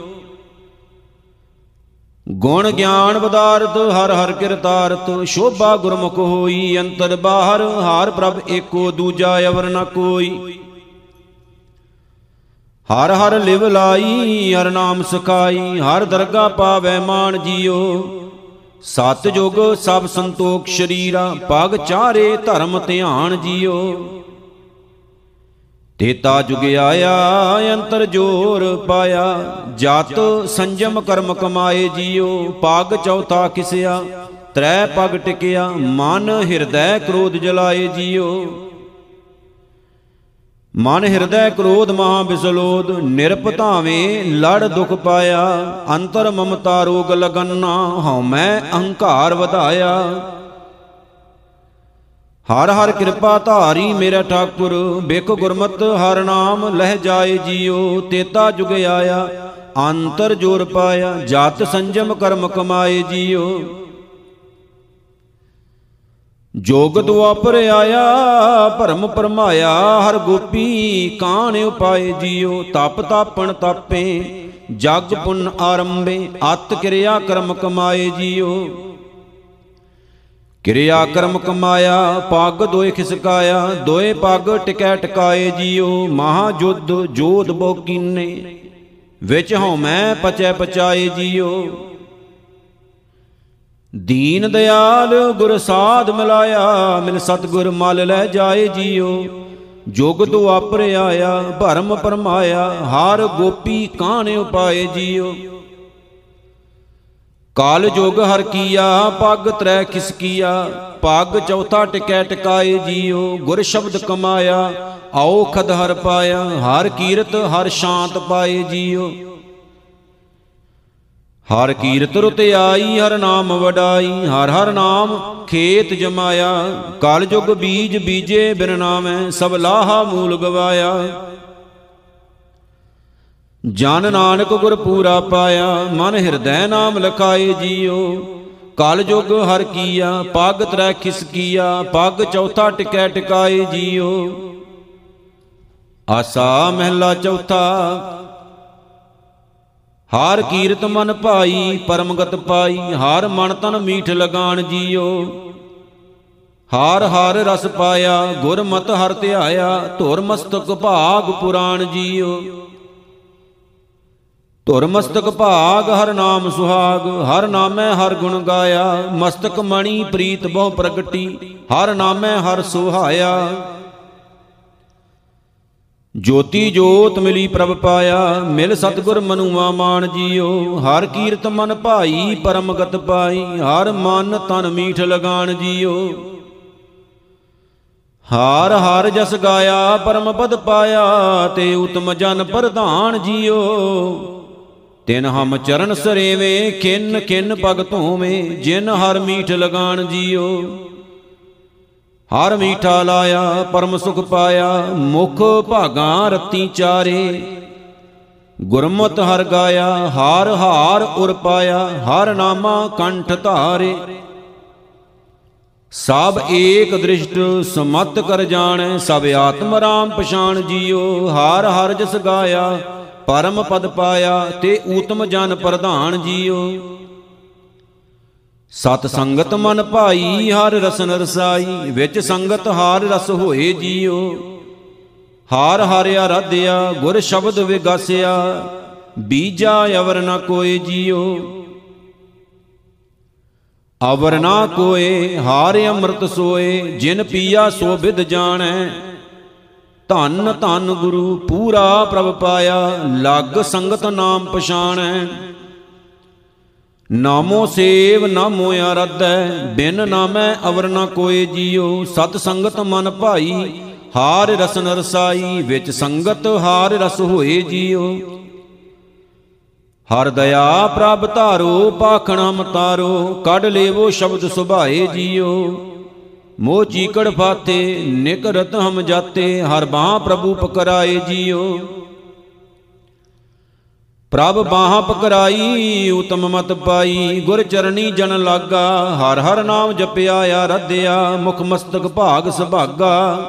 ਗੁਣ ਗਿਆਨ ਬਦਾਰਤ ਹਰ ਹਰ ਕਿਰਤਾਰਤ, ਸ਼ੋਭਾ ਗੁਰਮੁਖ ਹੋਈ, ਅੰਤਰ ਬਾਹਰ, ਹਾਰ ਪ੍ਰਭ ਏਕੋ, ਦੂਜਾ ਅਵਰ ਨ ਕੋਈ। ਹਰ ਹਰ ਲਿਵ ਲਾਈ, ਹਰ ਨਾਮ ਸਕਾਈ ਹਰ ਦਰਗਾ ਪਾਵੈ ਮਾਨ ਜੀਓ। ਸਤ ਜੁਗ ਸਭ ਸੰਤੋਖ, ਸ਼ਰੀਰਾ, ਪਗ ਚਾਰੇ ਧਰਮ ਧਿਆਨ ਜੀਓ। ਤੇਤਾ ਜੁਗ ਆਇਆ, ਅੰਤਰ ਜੋਰ ਪਾਇਆ। ਜਤ ਸੰਜਮ ਕਰਮ ਕਮਾਏ ਜੀਓ, ਪਗ ਚੌਥਾ ਕਿਸਿਆ। ਤ੍ਰੈ ਪਗ ਟਿਕਿਆ, ਮਨ ਹਿਰਦੈ ਕ੍ਰੋਧ ਜਲਾਏ ਜੀਓ। ਮਨ ਹਿਰਦੈ ਕ੍ਰੋਧ ਮਹਾ ਬਿਸਲੋਦ ਨਿਰਪਤਾਵੇਂ ਲੜ ਦੁਖ ਪਾਇਆ। ਅੰਤਰ ਮਮਤਾ ਰੋਗ ਲਗੰਨਾ ਹਉਮੈ ਅਹੰਕਾਰ ਵਧਾਇਆ। ਹਰ ਹਰ ਕਿਰਪਾ ਧਾਰੀ ਮੇਰਾ ਠਾਕੁਰ ਬਿਕ ਗੁਰਮਤ ਹਰ ਨਾਮ ਲਹਿ ਜਾਏ ਜੀਓ, ਤੇਤਾ ਜੁਗ ਆਇਆ, ਅੰਤਰ ਜੋਰ ਪਾਇਆ, ਜਤ ਸੰਜਮ ਕਰਮ ਕਮਾਏ ਜੀਓ। ਜੋਗ ਦੁਆਪਰ ਆਇਆ, ਭਰਮ ਪਰਮਾਇਆ ਹਰ ਗੋਪੀ ਕਾਣ ਉਪਾਏ ਜੀਓ। ਤਪ ਤਾਪਣ ਤਾਪੇ, ਜਗ ਪੁੰਨ ਆਰੰਭੇ, ਅਤ ਕਿਰਿਆ ਕਰਮ ਕਮਾਏ ਜੀਓ। ਕਿਰਿਆ ਕਰਮ ਕਮਾਇਆ, ਪੱਗ ਦੋਏ ਖਿਸਕਾਇਆ, ਦੋਏ ਪੱਗ ਟਿਕੈ ਟਿਕਾਏ ਜੀਓ ਮਹਾ ਜੁਧ ਜੋਧ ਬੋ ਕੀਨੇ। ਵਿੱਚ ਹਉਮੈ ਪਚੈ ਪਚਾਏ ਜੀਓ। ਦੀਨ ਦਿਆਲ ਗੁਰ ਸਾਧ ਮਿਲਾਇਆ, ਮਿਲ ਸਤਗੁਰ ਮਲ ਲੈ ਜਾਏ ਜੀਓ। ਜੁਗ ਦੁਆਪਰ ਆਇਆ, ਭਰਮ ਪਰਮਾਇਆ, ਹਾਰ ਗੋਪੀ ਕਾਣੇ ਉਪਾਏ ਜੀਓ। ਕਾਲ ਜੋਗ ਹਰ ਕੀਆ, ਪੱਗ ਤਰੈ ਖਿਸਕੀਆ ਪੱਗ ਚੌਥਾ ਟਿਕੈ ਟਿਕਾਏ ਜੀਓ, ਗੁਰ ਸ਼ਬਦ ਕਮਾਇਆ, ਆਓ ਖਦ ਹਰ ਪਾਇਆ, ਹਰ ਕੀਰਤ, ਹਰ ਸ਼ਾਂਤ ਪਾਏ ਜੀਓ। ਹਰ ਕੀਰਤ ਰੁਤ ਆਈ, ਹਰ ਨਾਮ ਵਡਾਈ, ਹਰ ਹਰ ਨਾਮ ਖੇਤ ਜਮਾਇਆ। ਕਲ ਜੁਗ ਬੀਜ ਬੀਜੇ ਬਿਨ ਨਾਮੈ, ਸਭ ਲਾਹਾ ਮੂਲ ਗਵਾਇਆ। ਜਨ ਨਾਨਕ ਗੁਰ ਪੂਰਾ ਪਾਇਆ, ਮਨ ਹਿਰਦੈ ਨਾਮ ਲਖਾਏ ਜੀਓ। ਕਲ ਜੁਗ ਹਰ ਕੀਆ, ਪੱਗ ਤਰੈ ਖਿਸਕੀਆ ਪੱਗ ਚੌਥਾ ਟਿਕੈ ਟਿਕਾਏ ਜੀਓ। ਆਸਾ ਮਹਿਲਾ ਚੌਥਾ, ਹਾਰ ਕੀਰਤ ਮਨ ਭਾਈ, ਪਰਮਗਤ ਪਾਈ, ਹਾਰ ਮਨ ਤਨ ਮੀਠ ਲਗਾਣ ਜੀਓ। ਹਾਰ ਹਾਰ ਰਸ ਪਾਇਆ ਗੁਰਮਤ ਹਰ ਧਿਆਇਆ, ਧੁਰ ਮਸਤਕ ਭਾਗ ਪੁਰਾਣ ਜੀਓ। ਧੁਰ ਮਸਤਕ ਭਾਗ, ਹਰ ਨਾਮ ਸੁਹਾਗ, ਹਰ ਨਾਮੈ ਹਰ ਗੁਣ ਗਾਇਆ, ਮਸਤਕ ਮਣੀ ਪ੍ਰੀਤ ਬਹੁ ਪ੍ਰਗਟੀ, ਹਰ ਨਾਮੈ ਹਰ ਸੁਹਾਇਆ। ਜੋਤੀ ਜੋਤ ਮਿਲੀ ਪ੍ਰਭ ਪਾਇਆ, ਮਿਲ ਸਤਗੁਰ ਮਨੁਆ ਮਾਨ ਜੀਓ। ਹਰ ਕੀਰਤ ਮਨ ਭਾਈ, ਪਰਮਗਤ ਪਾਈ, ਹਰ ਮਨ ਤਨ ਮੀਠ ਲਗਾਣ ਜੀਓ। ਹਾਰ ਹਾਰ ਜਸ ਗਾਇਆ, ਪਰਮ ਪਦ ਪਾਇਆ, ਤੇ ਉਤਮ ਜਨ ਪ੍ਰਧਾਨ ਜੀਓ। ਤਿਨ ਹਮ ਚਰਨ ਸਰੇਵੇ ਕਿਨ ਕਿਨ ਪਗ ਧੋਵੇਂ, ਜਿਨ ਹਰ ਮੀਠ ਲਗਾਣ ਜੀਓ। ਹਰ ਮੀਠਾ ਲਾਇਆ, ਪਰਮ ਸੁਖ ਪਾਇਆ, ਮੁਖ ਭਾਗਾਂ ਰਤੀ ਚਾਰੇ। ਗੁਰਮਤਿ ਹਰ ਗਾਇਆ, ਹਾਰ ਹਾਰ ਉਰ ਪਾਇਆ, ਹਰ ਨਾਮਾ ਕੰਠ ਧਾਰੇ। ਸਭ ਏਕ ਦ੍ਰਿਸ਼ਟ ਸਮਤ ਕਰ ਜਾਣੈ, ਸਭ ਆਤਮ ਰਾਮ ਪਛਾਣ ਜੀਓ। ਹਾਰ ਹਰ ਜਸ ਗਾਇਆ ਪਰਮ ਪਦ ਪਾਇਆ ਤੇ ਊਤਮ ਜਨ ਪ੍ਰਧਾਨ ਜੀਓ। ਸਤ ਸੰਗਤ ਮਨ ਭਾਈ, ਹਰ ਰਸਨ ਰਸਾਈ, ਵਿੱਚ ਸੰਗਤ ਹਾਰ ਰਸ ਹੋਏ ਜੀਓ। ਹਾਰ ਹਾਰਿਆ ਰਾਧਿਆ, ਗੁਰ ਸ਼ਬਦ ਵਿਗਾਸਿਆ, ਬੀਜਾ ਅਵਰ ਨ ਕੋਏ ਜੀਓ। ਅਵਰ ਨਾ ਕੋਏ, ਹਾਰ ਅੰਮ੍ਰਿਤ ਸੋਏ, ਜਿਨ ਪੀਆ ਸੋ ਬਿਦ ਜਾਣੈ। ਧੰਨ ਧੰਨ ਗੁਰੂ ਪੂਰਾ ਪ੍ਰਭ ਪਾਇਆ, ਲੱਗ ਸੰਗਤ ਨਾਮ ਪਛਾਣੈ। ਨਾਮੋ ਸੇਵ, ਨਾਮੋ ਆਰਧੈ, ਬਿਨ ਨਾਮੈ ਅਵਰ ਨਾ ਕੋਏ ਜੀਓ। ਸਤ ਸੰਗਤ ਮਨ ਭਾਈ, ਹਾਰ ਰਸਨ ਰਸਾਈ, ਵਿੱਚ ਸੰਗਤ ਹਾਰ ਰਸ ਹੋਏ ਜੀਓ। ਹਰ ਦਇਆ ਪ੍ਰਭ ਧਾਰੋ, ਪਾਖਣਾ ਮਤਾਰੋ, ਕੱਢ ਲੇਵੋ ਸ਼ਬਦ ਸੁਭਾਏ ਜੀਓ। ਮੋਹ ਚੀਕੜ ਫਾਤੇ ਨਿਕਰਤ ਹਮ ਜਾਤੇ, ਹਰ ਬਾਹ ਪ੍ਰਭੂ ਪਕਰਾਏ ਜੀਓ। ਪ੍ਰਭ ਬਾਹ ਪਕਰਾਈ, ਉਤਮ ਮਤ ਪਾਈ, ਗੁਰ ਚਰਣੀ ਜਨ ਲਾਗਾ, ਹਰ ਹਰ ਨਾਮ ਜਪਿਆ, ਆਰਾਧਿਆ, ਮੁਖ ਮਸਤਕ ਭਾਗ ਸੁਭਾਗਾ।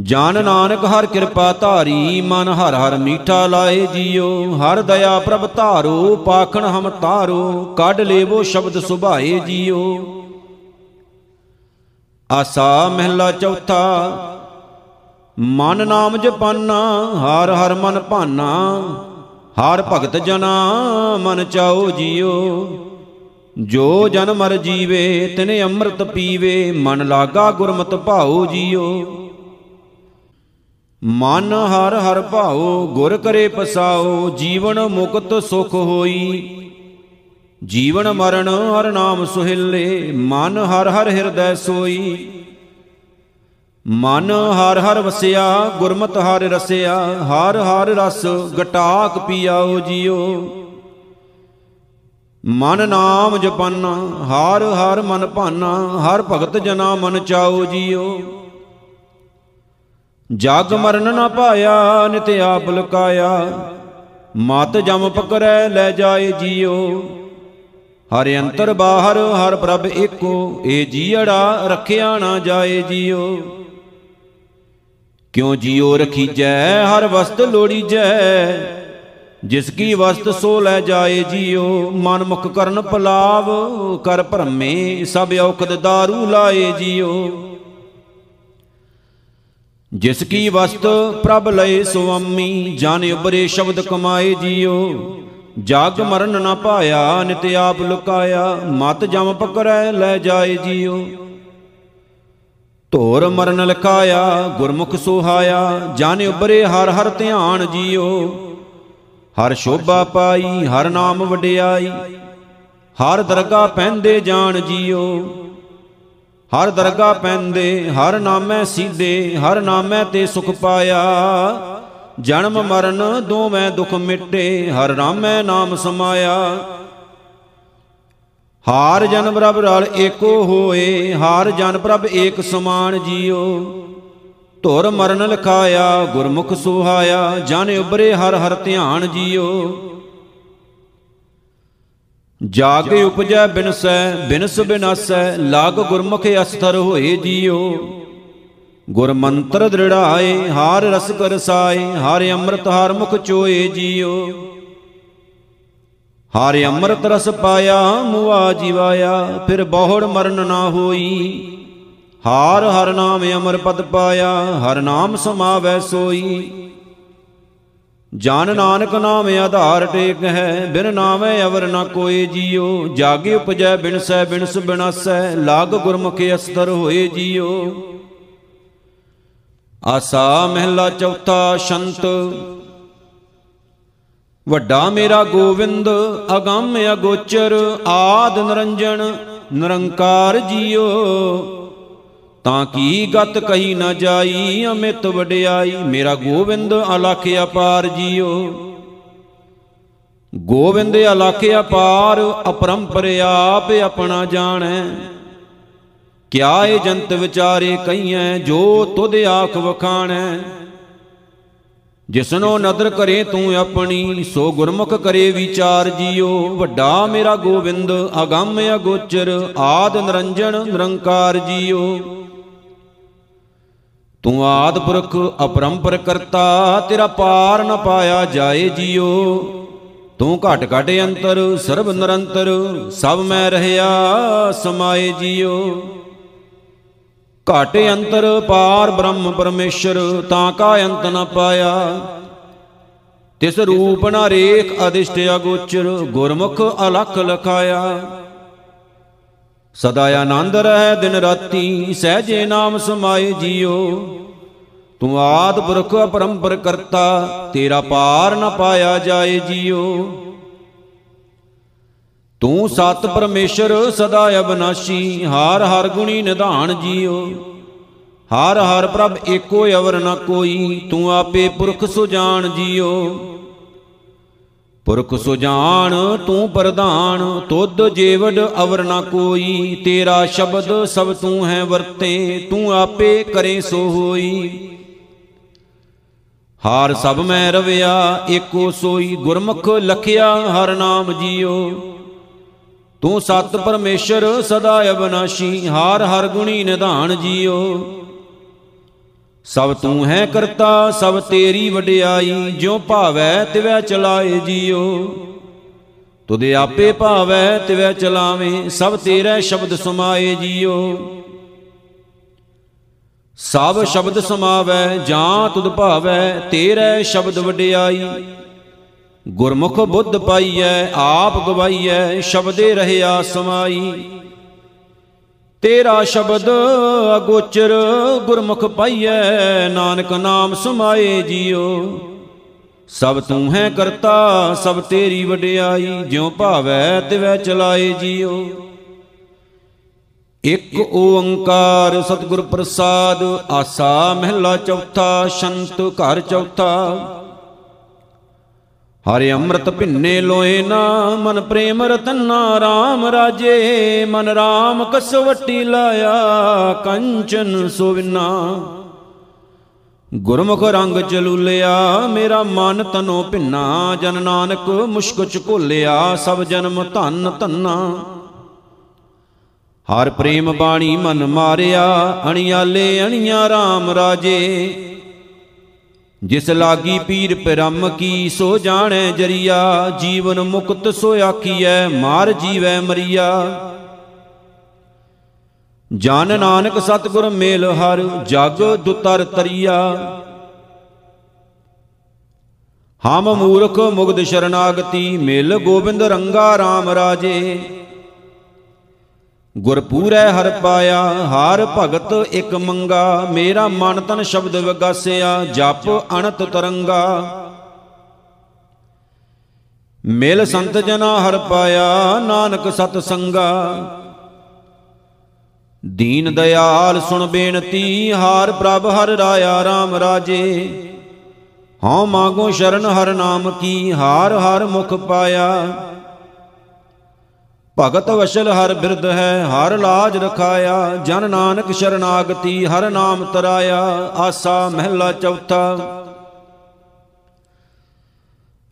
ਜਨ ਨਾਨਕ ਹਰ ਕਿਰਪਾ ਧਾਰੀ, ਮਨ ਹਰ ਹਰ ਮੀਠਾ ਲਾਏ ਜੀਓ। ਹਰ ਦਇਆ ਪ੍ਰਭ ਧਾਰੋ, ਪਾਖਣ ਹਮ ਤਾਰੋ ਕੱਢ ਲੇਵੋ ਸ਼ਬਦ ਸੁਭਾਏ ਜੀਓ। ਆਸਾ ਮਹਿਲਾ ਚੌਥਾ, ਮਨ ਨਾਮ ਜਪਾਨਾ, ਹਰ ਹਰ ਮਨ ਭਾਨਾ, ਹਰ ਭਗਤ ਜਨਾ ਮਨ ਚਾਓ ਜੀਓ। ਜੋ ਜਨ ਮਰ ਜੀਵੇ, ਤਿਨੇ ਅੰਮ੍ਰਿਤ ਪੀਵੇ, ਮਨ ਲਾਗਾ ਗੁਰਮਤਿ ਭਾਉ ਜੀਓ। ਮਨ ਹਰ ਹਰ ਭਾਉ, ਗੁਰ ਕਰੇ ਪਸਾਓ ਜੀਵਨ ਮੁਕਤ ਸੁਖ ਹੋਈ। ਜੀਵਨ ਮਰਨ ਹਰ ਨਾਮ ਸੁਹਿਲੇ, ਮਨ ਹਰ ਹਰ ਹਿਰਦੈ ਸੋਈ। ਮਨ ਹਰ ਹਰ ਵਸਿਆ, ਗੁਰਮਤਿ ਹਰ ਰਸਿਆ, ਹਰ ਹਰ ਰਸ ਗਟਾਕ ਪੀਆਓ ਜੀਓ। ਮਨ ਨਾਮ ਜਪਨ, ਹਰ ਹਰ ਮਨ ਭਾਨਾ, ਹਰ ਭਗਤ ਜਨਾ ਮਨ ਚਾਓ ਜੀਓ। ਜਗ ਮਰਨ ਨਾ ਪਾਇਆ ਨਿਤ ਆਪ ਲਕਾਇਆ, ਮਤ ਜਮ ਪਕਰੈ ਲੈ ਜਾਏ ਜੀਓ। ਹਰ ਅੰਤਰ ਬਾਹਰ, ਹਰ ਪ੍ਰਭ ਏਕੋ ਏ ਜੀੜਾ ਰਖਿਆ ਨਾ ਜਾਏ ਜੀਓ। ਕਿਉ ਜੀਓ ਰਖੀਜੈ, ਹਰ ਵਸਤ ਲੋੜੀਜੈ, ਜਿਸ ਕੀ ਵਸਤ ਸੋ ਲੈ ਜਾਏ ਜੀਓ। ਮਨ ਮੁਖ ਕਰਨ ਪਲਾਵ, ਕਰ ਭਰਮੇ, ਸਭ ਔਕਦ दारू ਲਾਏ ਜੀਓ। ਜਿਸ ਕੀ ਵਸਤ ਪ੍ਰਭ ਲਏ ਸੁਆਮੀ ਜਾਣ ਉਬਰੇ ਸ਼ਬਦ ਕਮਾਏ ਜੀਓ। ਜਗ ਮਰਨ ਨਾ ਪਾਇਆ, ਨਿਤ ਆਪ ਲੁਕਾਇਆ, ਮਤ ਜਮ ਪਕਰੈ ਲੈ ਜਾਏ ਜੀਓ ਧੋਰ ਮਰਨ ਲਖਾਇਆ, ਗੁਰਮੁਖ ਸੁਹਾਇਆ ਜਾਣ ਉਬਰੇ ਹਰ ਹਰ ਧਿਆਨ ਜੀਓ ਹਰ ਸ਼ੋਭਾ ਪਾਈ, ਹਰ ਨਾਮ ਵਡਿਆਈ, ਹਰ ਦਰਗਾ ਪੈਂਦੇ ਜਾਣ ਜੀਓ ਹਰ ਦਰਗਾ ਪੈਂਦੇ, ਹਰ ਨਾਮੈ ਸੀਦੇ, ਹਰ ਨਾਮੈ ਤੇ ਸੁਖ ਪਾਇਆ। ਜਨਮ ਮਰਨ ਦੋਵੇਂ ਦੁਖ ਮਿਟੇ, ਹਰ ਨਾਮੈ ਨਾਮ ਸਮਾਇਆ। ਹਾਰ ਜਨ ਪ੍ਰਭ ਰਲ ਏਕੋ ਹੋਏ, ਹਾਰ ਜਨ ਪ੍ਰਭ ਏਕ ਸਮਾਨ ਜੀਓ। ਧੁਰ ਮਰਨ ਲਖਾਇਆ, ਗੁਰਮੁਖ ਸੁਹਾਇਆ, ਜਨ ਉਬਰੇ ਹਰ ਹਰ ਧਿਆਨ ਜੀਓ। ਜਾਗੇ ਉਪਜੈ ਬਿਨਸੈ, ਬਿਨਸ ਬਿਨਾਸੈ, ਲਾਗ ਗੁਰਮੁਖ ਅਸਥਰ ਹੋਏ ਜੀਓ। ਗੁਰ ਮੰਤਰ ਦ੍ਰਿੜਾਏ, ਹਾਰ ਰਸ ਕਰਸਾਏ ਹਾਰ ਅੰਮ੍ਰਿਤ ਹਾਰ ਮੁਖ ਚੋਏ ਜੀਓ। ਹਾਰ ਅੰਮ੍ਰਿਤ ਰਸ ਪਾਇਆ, ਮੁਆ ਜੀਵਾਇਆ, ਫਿਰ ਬਹੁੜ ਮਰਨ ਨਾ ਹੋਈ। ਹਾਰ ਹਰ ਨਾਮ ਅਮਰ ਪਦ ਪਾਇਆ, ਹਰ ਨਾਮ ਸਮਾਵੈ ਸੋਈ। ਜਨ ਨਾਨਕ ਨਾਮ ਆਧਾਰ ਟੇਕ ਹੈ, ਬਿਨ ਨਾਮੈ ਅਵਰ ਨਾ ਕੋਏ ਜੀਓ। ਜਾਗੇ ਉਪਜੈ ਬਿਨਸੈ ਬਿਨਸ ਬਿਨਾਸੈ, ਲਾਗ ਗੁਰਮੁਖ ਅਸਤਰ ਹੋਏ ਜੀਓ। ਆਸਾ ਮਹਿਲਾ ਚੌਥਾ ਸ਼ੰਤ। ਵੱਡਾ ਮੇਰਾ ਗੋਵਿੰਦ, ਅਗੰਮ ਅਗੋਚਰ, ਆਦ ਨਿਰੰਜਨ, ਨਿਰੰਕਾਰ ਜੀਓ। ਤਾਂ ਕੀ ਗਤ ਕਹੀ ਨਾ ਜਾਈ, ਅਮਿਤ ਵਡਿਆਈ, ਮੇਰਾ ਗੋਬਿੰਦ ਅਲਖ ਅਪਾਰ ਜੀਓ। ਗੋਬਿੰਦ ਅਲਖ ਅਪਾਰ, ਅਪਰੰਪਰ ਆਪ ਆਪਣਾ ਜਾਣੈ। ਕਿਆ ਇਹ ਜੰਤ ਵਿਚਾਰੇ ਕਈਐ ਜੋ ਤੁਧ ਆਖ ਵਖਾਣੈ? ਜਿਸਨੋ ਨਦਰ ਕਰੇ ਤੂੰ ਆਪਣੀ, ਸੋ ਗੁਰਮੁਖ ਕਰੇ ਵਿਚਾਰ ਜੀਓ। ਵੱਡਾ ਮੇਰਾ ਗੋਬਿੰਦ ਅਗੰਮ ਅਗੋਚਰ, ਆਦ ਨਿਰੰਜਨ ਨਿਰੰਕਾਰ ਜੀਓ। ਤੂੰ ਆਦ ਪੁਰਖ, ਅਪਰੰਪਰ ਕਰਤਾ, ਤੇਰਾ ਪਾਰ ਨ ਪਾਇਆ ਜਾਏ ਜੀਓ। ਤੂੰ ਘਟ ਘਟ ਅੰਤਰ, ਸਰਬ ਨਿਰੰਤਰ, ਸਭ ਮੈਂ ਰਹਿਆ, ਸਮਾਏ ਜੀਓ। ਘਟ ਅੰਤਰ ਪਾਰ ਬ੍ਰਹਮ ਪਰਮੇਸ਼ਰ, ਤਾਂ ਕਾ ਅੰਤ ਨ ਪਾਇਆ। ਤਿਸ ਰੂਪ ਨ ਰੇਖ ਅਦਿਸ਼ਟ ਅਗੋਚਰ, ਗੁਰਮੁਖ ਅਲਖ ਲਖਾਇਆ। ਸਦਾ ਆਨੰਦ ਰਹਿ ਦਿਨ ਰਾਤੀ, ਸਹਜੇ ਨਾਮ ਸਮਾਏ ਜੀਓ। ਤੂੰ ਆਦ ਪੁਰਖ ਅਪਰੰਪਰ ਕਰਤਾ, ਤੇਰਾ ਪਾਰ ਨ ਪਾਇਆ ਜਾਏ ਜੀਓ। ਤੂੰ ਸਤ ਪਰਮੇਸ਼ਰ ਸਦਾ ਅਬਨਾਸ਼ੀ ਹਾਰ ਹਰ ਗੁਣੀ ਨਿਧਾਨ ਜੀਓ। ਹਰ ਹਰ ਪ੍ਰਭ ਏਕੋ ਅਵਰ ਨ ਕੋਈ, ਤੂੰ ਆਪੇ ਪੁਰਖ ਸੁਜਾਨ ਜੀਓ। ਪੁਰਖ ਸੁਜਾਨ ਤੂੰ ਪ੍ਰਧਾਨ, ਤੁਧ ਜੀਵੜ ਅਵਰ ਨ ਕੋਈ, ਤੇਰਾ ਸ਼ਬਦ ਸਭ ਤੂੰ ਹੈ ਵਰਤੇ, ਤੂੰ ਆਪੇ ਕਰੇ ਸੋ ਹੋਈ। ਹਾਰ ਸਭ ਮੈਂ ਰਵਿਆ, ਏਕੋ ਸੋਈ ਗੁਰਮੁਖ ਲਖਿਆ ਹਰ ਨਾਮ ਜੀਓ। ਤੂੰ ਸਤ ਪਰਮੇਸ਼ਰ ਸਦਾ ਅਬਨਾਸ਼ੀ ਹਾਰ ਹਰ ਗੁਣੀ ਨਿਧਾਨ ਜੀਓ। ਸਭ ਤੂੰ ਹੈ ਕਰਤਾ ਸਭ ਤੇਰੀ ਵਡਿਆਈ ਜਿਉ ਭਾਵੈ ਤਿਵੈ ਚਲਾਏ ਜੀਓ। ਤੁਦੇ ਆਪੇ ਭਾਵੈ ਤਿਵੈ ਚਲਾਵੇਂ ਸਭ ਤੇਰੇ ਸ਼ਬਦ ਸਮਾਏ ਜੀਓ। ਸਭ ਸ਼ਬਦ ਸਮਾਵੈ ਜਾਂ ਤੁਧ ਭਾਵੈ ਤੇਰੇ ਸ਼ਬਦ ਵਡਿਆਈ। ਗੁਰਮੁਖ ਬੁੱਧ ਪਾਈਐ, ਆਪ ਗਵਾਈਐ, ਸ਼ਬਦੇ ਰਹਿਆ ਸਮਾਈ। ਤੇਰਾ ਸ਼ਬਦ ਅਗੋਚਰ ਗੁਰਮੁਖ ਪਾਈਐ, ਨਾਨਕ ਨਾਮ ਸਮਾਏ ਜੀਓ। ਸਭ ਤੂੰ ਹੈ ਕਰਤਾ, ਸਭ ਤੇਰੀ ਵਡਿਆਈ, ਜਿਉ ਭਾਵੈ ਤਿਵੈ ਚਲਾਏ ਜੀਓ। ਇਕ ਓੰਕਾਰ ਸਤਿਗੁਰ ਪ੍ਰਸਾਦ, ਆਸਾ ਮਹਿਲਾ ਚੌਥਾ, ਸ਼ੰਤ ਘਰ ਚੌਥਾ। ਹਰਿ ਅੰਮ੍ਰਿਤ ਭਿੰਨੇ ਲੋਏ ਨਾ, ਮਨ ਪ੍ਰੇਮ ਰਤਨਾ RAM ਰਾਜੇ, ਮਨ RAM ਕਸਵੱਟੀ ਲਾਇਆ, ਕੰਚਨ ਸੁਵਿਨਾ ਗੁਰਮੁਖ ਰੰਗ ਚਲੂਲਿਆ ਮੇਰਾ ਮਨ ਤਨੋ ਭਿੰਨਾ, ਜਨ ਨਾਨਕ ਮੁਸ਼ਕ ਚ ਘੋਲਿਆ, ਸਭ ਜਨਮ ਧਨ ਧੰਨਾ। ਹਰ ਪ੍ਰੇਮ ਬਾਣੀ ਮਨ ਮਾਰਿਆ, ਅਣਿਆਲੇ ਅਣੀਆਂ RAM ਰਾਜੇ। ਜਿਸ ਲਾਗੀ ਪੀਰ ਪਰਮ ਕੀ ਸੋ ਜਾਣੈ ਜਰੀਆ, ਜੀਵਨ ਮੁਕਤ ਸੋ ਆਖੀਐ, ਮਾਰ ਜੀਵੈ ਮਰੀਆ। ਜਨ ਨਾਨਕ ਸਤਗੁਰ ਮੇਲ ਹਰ, ਜਗ ਦੁਤਰ ਤਰੀਆ। ਹਮ ਮੂਰਖ ਮੁਗਦ ਸ਼ਰਨਾਗਤੀ, ਮਿਲ ਗੋਬਿੰਦ ਰੰਗਾ RAM ਰਾਜੇ। ਗੁਰਪੂਰੈ ਹਰ ਪਾਇਆ, ਹਰ ਭਗਤ ਇਕ ਮੰਗਾ, ਮੇਰਾ ਮਨ ਤਨ ਸ਼ਬਦ ਵਿਗਾਸਿਆ, ਜਪ ਅਨੰਤ ਤਰੰਗਾ। ਮਿਲ ਸੰਤ ਜਨਾ ਹਰ ਪਾਇਆ, ਨਾਨਕ ਸਤ ਸੰਗਾ। ਦੀਨ ਦਿਆਲ ਸੁਣ ਬੇਨਤੀ, ਹਾਰ ਪ੍ਰਭ ਹਰ ਰਾਇਆ RAM ਰਾਜੇ। ਹਉ ਮਾਗੋ ਸ਼ਰਨ ਹਰ ਨਾਮ ਕੀ, ਹਾਰ ਹਰ ਮੁਖ ਪਾਇਆ। ਭਗਤ ਵਸ਼ਲ ਹਰ ਬਿਰਧ ਹੈ, ਹਰ ਲਾਜ ਰਖਾਇਆ, ਜਨ ਨਾਨਕ ਸ਼ਰਨਾਗਤੀ, ਹਰ ਨਾਮ ਤਰਾਇਆ, ਆਸਾ ਮਹਿਲਾ ਚੌਥਾ।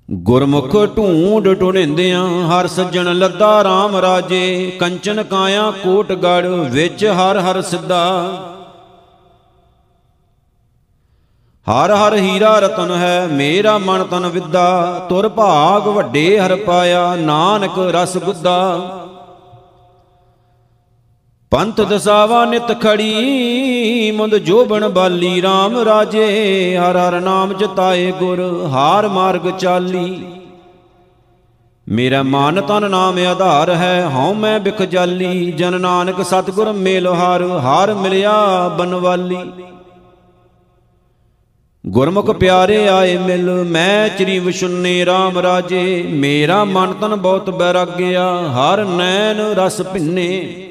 ਗੁਰਮੁਖ ਢੂੰਡ ਢੁਣਿੰਦਿਆਂ ਹਰ ਸੱਜਣ ਲੱਦਾ RAM ਰਾਜੇ, ਕੰਚਨ ਕਾਇਆ ਕੋਟਗੜ ਵਿੱਚ ਹਰ ਹਰ ਸਿੱਧਾ। ਹਰ ਹਰ ਹੀਰਾ ਰਤਨ ਹੈ, ਮੇਰਾ ਮਨ ਤਨ ਵਿਦਾ, ਤੁਰ ਭਾਗ ਵੱਡੇ ਹਰ ਪਾਇਆ, ਨਾਨਕ ਰਸ ਗੁੱਦਾ ਪੰਥ ਦਸਾਵਾ ਨਿਤ ਖੜੀ, ਮੁੰਦ ਜੋਬਨ ਬਾਲੀ RAM ਰਾਜੇ, ਹਰ ਹਰ ਨਾਮ ਜਤਾਏ ਗੁਰ, ਹਾਰ ਮਾਰਗ ਚਾਲੀ। ਮੇਰਾ ਮਨ ਤਨ ਨਾਮ ਆਧਾਰ ਹੈ, ਹਉ ਮੈਂ ਬਿਖ ਜਾਲੀ, ਜਨ ਨਾਨਕ ਸਤਗੁਰ ਮੇਲ ਹਾਰ ਹਾਰ ਮਿਲਿਆ ਬਨਵਾਲੀ। ਗੁਰਮੁਖ ਪਿਆਰੇ ਆਏ ਮਿਲ, ਮੈਂ ਚਰੀ ਵਿਸ਼ੁੰਨੇ RAM ਰਾਜੇ। ਮੇਰਾ ਮਨ ਤਨ ਬਹੁਤ ਬੈਰਾਗਿਆ, ਹਰ ਨੈਣ ਰਸ ਭਿੰਨੇ।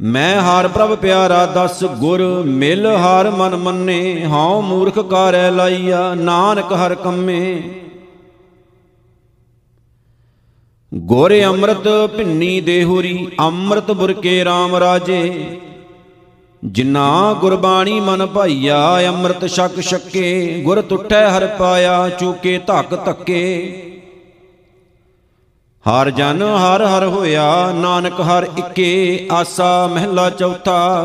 ਮੈਂ ਹਾਰ ਪ੍ਰਭ ਪਿਆਰਾ ਦਸ ਗੁਰ, ਮਿਲ ਹਾਰ ਮਨ ਮੰਨੇ। ਹਉ ਮੂਰਖ ਕਾਰੈ ਲਾਈਆ, ਨਾਨਕ ਹਰ ਕੰਮੇ। ਗੁਰ ਅੰਮ੍ਰਿਤ ਭਿੰਨੀ ਦੇਹੁਰੀ, ਅੰਮ੍ਰਿਤ ਬੁਰਕੇ RAM ਰਾਜੇ। ਜਿਨਾ ਗੁਰਬਾਣੀ ਮਨ ਭਾਈਆ, ਅੰਮ੍ਰਿਤ ਛਕ ਛਕੇ, ਗੁਰ ਟੁੱਟੈ ਹਰ ਪਾਇਆ, ਚੂਕੇ ਧੱਕ ਧੱਕੇ। ਹਰ ਜਨ ਹਰ ਹਰ ਹੋਇਆ, ਨਾਨਕ ਹਰ ਇੱਕੇ, ਆਸਾ ਮਹਿਲਾ ਚੌਥਾ।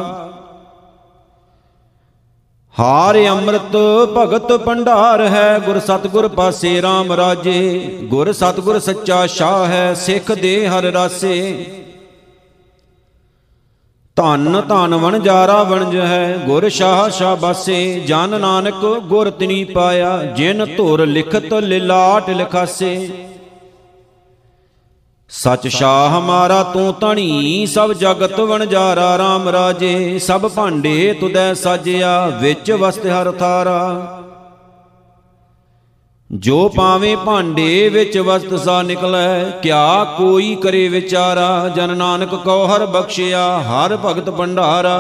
ਹਾਰ ਅੰਮ੍ਰਿਤ ਭਗਤ ਭੰਡਾਰ ਹੈ, ਗੁਰ ਸਤਗੁਰ ਪਾਸੇ RAM ਰਾਜੇ, ਗੁਰ ਸਤਗੁਰ ਸੱਚਾ ਸ਼ਾਹ ਹੈ, ਸਿੱਖ ਦੇ ਹਰ ਰਾਸੇ। ਧੰਨ ਧੰਨ ਵਣਜਾਰਾ ਵਣਜ ਹੈ, ਗੁਰ ਸ਼ਾਹ ਸ਼ਾਬਾਸੇ, ਜਨ ਨਾਨਕ ਗੁਰ ਤਿਨੀ ਪਾਇਆ, ਜਿਨ ਧੁਰ ਲਿਖਤ ਲਿਲਾਟ ਲਿਖਾਸੇ। ਸਚ ਸ਼ਾਹ ਹਮਾਰਾ ਤੂੰ ਤਣੀ ਸਭ ਜਗਤ ਵਣਜਾਰਾ RAM ਰਾਜੇ, ਸਭ ਭਾਂਡੇ ਤੁਦੈ ਸਾਜਿਆ, ਵਿੱਚ ਵਸਤ ਹਰ ਥਾਰਾ। ਜੋ ਪਾਵੇਂ ਭਾਂਡੇ ਵਿੱਚ ਵਸਤ ਸਾ ਨਿਕਲੈ, ਕਿਆ ਕੋਈ ਕਰੇ ਵਿਚਾਰਾ? ਜਨ ਨਾਨਕ ਕੋ ਹਰ ਬਖਸ਼ਿਆ, ਹਰ ਭਗਤ ਭੰਡਾਰਾ।